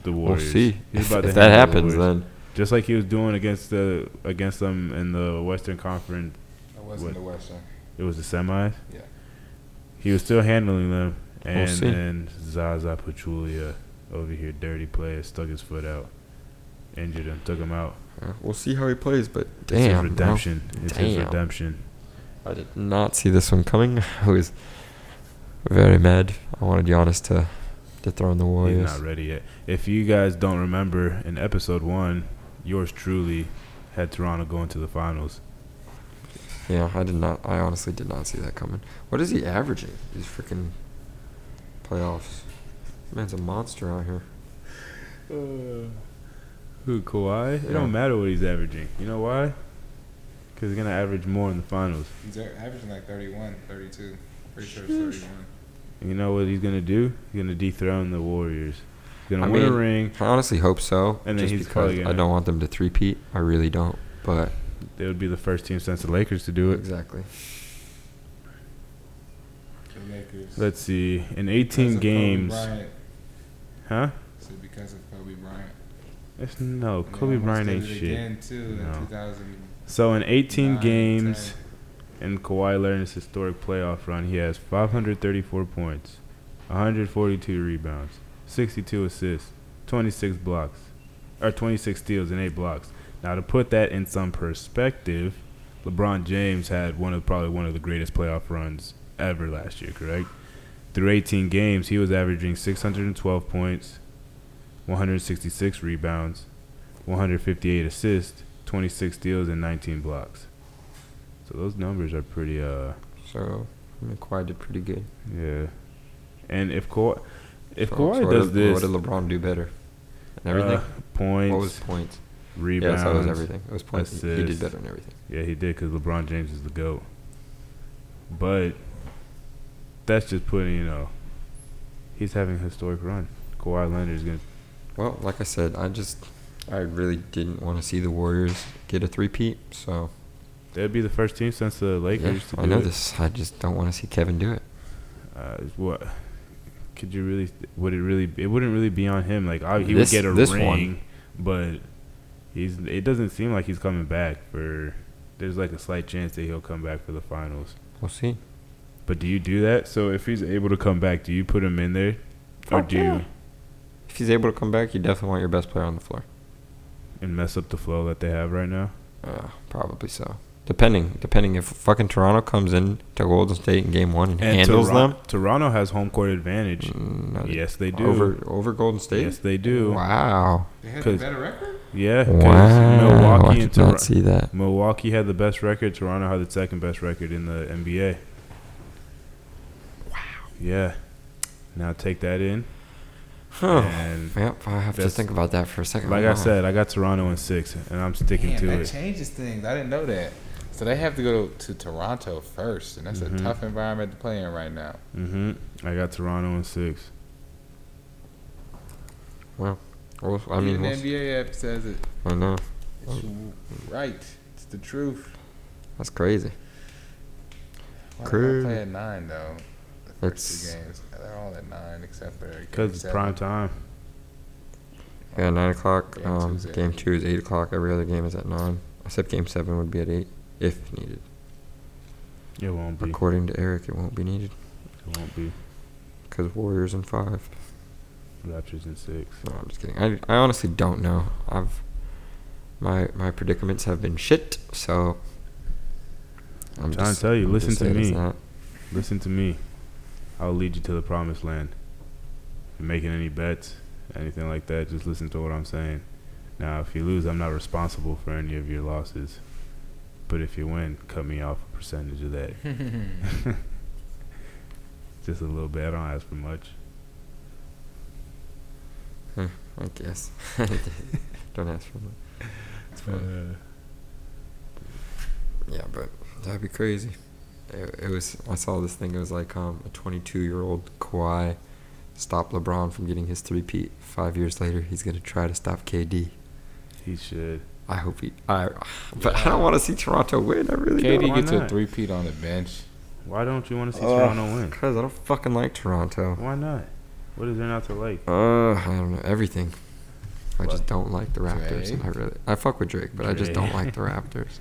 the Warriors. We'll see. He's If, about to if that handle the happens, then just like he was doing against the against them in the Western Conference. That wasn't What? the Western. It was the semis. Yeah. He was still handling them, We'll and then Zaza Pachulia over here, dirty player, stuck his foot out, injured him, took him out. Uh, we'll see how he plays. But It's his damn, bro. redemption. It's his Damn. redemption. I did not see this one coming. I was very mad. I wanted Giannis to dethrone the He's Warriors. not ready yet. If you guys don't remember, in episode one, yours truly had Toronto going to the finals. Yeah, I did not. I honestly did not see that coming. What is he averaging? These freaking playoffs. Man's a monster out here. Who, Kawhi? It Yeah. don't matter what he's averaging. You know why? Because he's going to average more in the finals. He's averaging like 31, 32. Pretty sure it's 31. And you know what he's going to do? He's going to dethrone the Warriors. He's going I to win a ring. I honestly hope so. And then just he's because I gonna- don't want them to three-peat. I really don't. But They would be the first team since the Lakers to do it. exactly. The Lakers. Let's see. In 18 games. Huh? So because of Kobe Bryant. It's, no, Kobe Bryant ain't shit. No. in So in 18 Nine, games ten. in Kawhi Leonard's historic playoff run, he has 534 points, 142 rebounds, 62 assists, 26 blocks, or 26 steals and 8 blocks. Now to put that in some perspective, LeBron James had one of probably one of the greatest playoff runs ever last year, correct? Through 18 games, he was averaging 612 points, 166 rebounds, 158 assists, 26 steals, and 19 blocks. So those numbers are pretty, uh, So I mean, Kawhi did pretty good. yeah. And if Kawhi, if So- Kawhi so does did, this, what did LeBron do better? And everything. uh, points, what was points? rebounds, Yeah, so was everything. It was points. He did better than everything. Yeah, he did because LeBron James is the goat. But that's just putting, you know, he's having a historic run. Kawhi Leonard is gonna. Well, like I said, I just I really didn't want to see the Warriors get a three-peat. So They'd be the first team since the yeah, Lakers to do I know it. this. I just don't want to see Kevin do it. Uh, what? could you really? Would it really? It wouldn't really be on him. Like I, he This- would get a this ring, one. but he's. It doesn't seem like he's coming back for. There's like a slight chance that he'll come back for the finals. We'll see. But do you do that? So if he's able to come back, do you put him in there, or Fuck do yeah. you If he's able to come back, you definitely want your best player on the floor. and mess up the flow that they have right now? Uh, probably so. Depending, depending if fucking Toronto comes in to Golden State in Game One and, handles Toron- them. Toronto has home court advantage. Mm, no, Yes, they do. Over over Golden State. Yes, they do. Wow. They had 'Cause- better record. Yeah, 'cause Wow. I Milwaukee and did not see that. Milwaukee had the best record. Toronto had the second best record in the NBA. Wow. Yeah. Now take that in, Huh. and Yep, I have to think about that for a second. like I said, I got Toronto in six, and I'm sticking Damn, to that it. changes things. I didn't know that. So they have to go to Toronto first, and that's Mhm. a tough environment to play in right now. hmm I got Toronto in six. Well, I mean, the NBA app says it. I know It's right. It's the truth. that's crazy. Why do they Crazy. play at nine though? The first It's- two games, they're all at nine except for Because it's prime time. Yeah, nine o'clock. Game um, two's game two is eight o'clock. Every other game is at nine. Except game seven would be at eight if needed. It won't be. According to Eric, it won't be needed It won't be. because Warriors in five. Raptors in six. No, I'm just kidding. I, I honestly don't know. I've my my predicaments have been shit. So I'm trying to tell you, I'm listen to me. Listen to me. I'll lead you to the promised land. Making any bets, anything like that, just listen to what I'm saying. Now, if you lose, I'm not responsible for any of your losses. But if you win, cut me off a percentage of that. just a little bit. I don't ask for much. I guess. don't ask for. It's fine. Uh, yeah, but that'd be crazy. It, it was. I saw this thing. It was like um, a 22 year old Kawhi stopped LeBron from getting his three peat. Five years later, he's gonna try to stop KD. he should. I hope he. I. But I don't want to see Toronto win. I really KD don't. why gets a not? three-peat on the bench. Why don't you want to see Ugh. Toronto win? Cause I don't fucking like Toronto. Why not? What is there not to like? Uh, I don't know everything. I just don't like the Raptors. and I really, I fuck with Drake, but I just don't like the Raptors.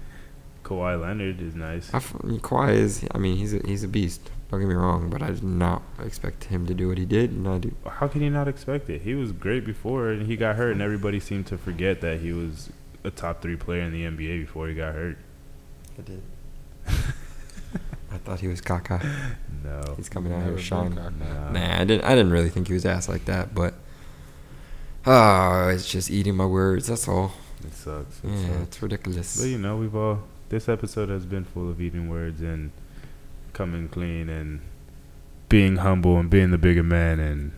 Kawhi Leonard is nice. I f- Kawhi is. I mean, he's a, he's a beast. Don't get me wrong, but I did not expect him to do what he did, and I do. How could you not expect it? He was great before, and he got hurt, and everybody seemed to forget that he was a top three player in the NBA before he got hurt. I did. I thought he was Kaka. No. He's coming out here been shining. Kaka. Nah. Nah, I didn't. I didn't really think he was ass like that, but oh, it's just eating my words. That's all. It sucks. It Yeah, sucks. it's ridiculous. But you know, we've all. This episode has been full of eating words and coming clean and being humble and being the bigger man and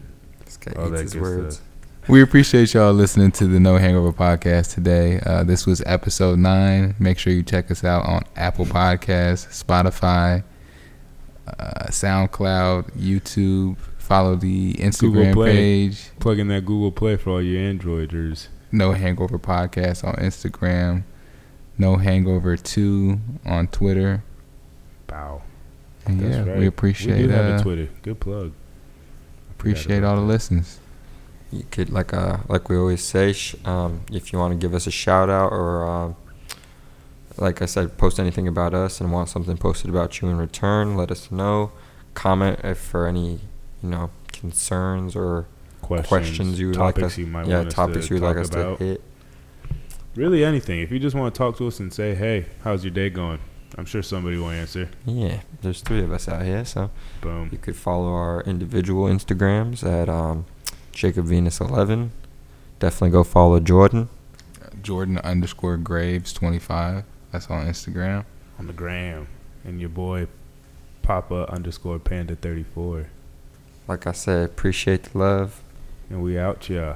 This guy all eats that his good words. stuff. We appreciate y'all listening to the No Hangover podcast today. Uh, this was episode nine. Make sure you check us out on Apple Podcasts, Spotify, uh, SoundCloud, YouTube. Follow the Instagram page, Plug in that Google Play for all your Androiders. No Hangover Podcast on Instagram, No Hangover 2 on Twitter. Bow. And That's yeah, right. we appreciate We do have uh, a Twitter. Good plug. appreciate all the that. listens. You could like uh like we always say, sh- um, if you want to give us a shout out or um, like I said, post anything about us and want something posted about you in return, let us know. Comment if for any you know concerns or Questions, questions, you would like us. you might yeah, want us topics to you would like us about. to hit. Really, anything. If you just want to talk to us and say, "Hey, how's your day going?" I'm sure somebody will answer. Yeah, there's three of us out here, so Boom. you could follow our individual Instagrams at um, Jacob Venus 11. Definitely go follow Jordan. Jordan underscore Graves 25. That's on Instagram. On the gram, and your boy, Papa underscore Panda 34, Like I said, appreciate the love. and we out, yeah.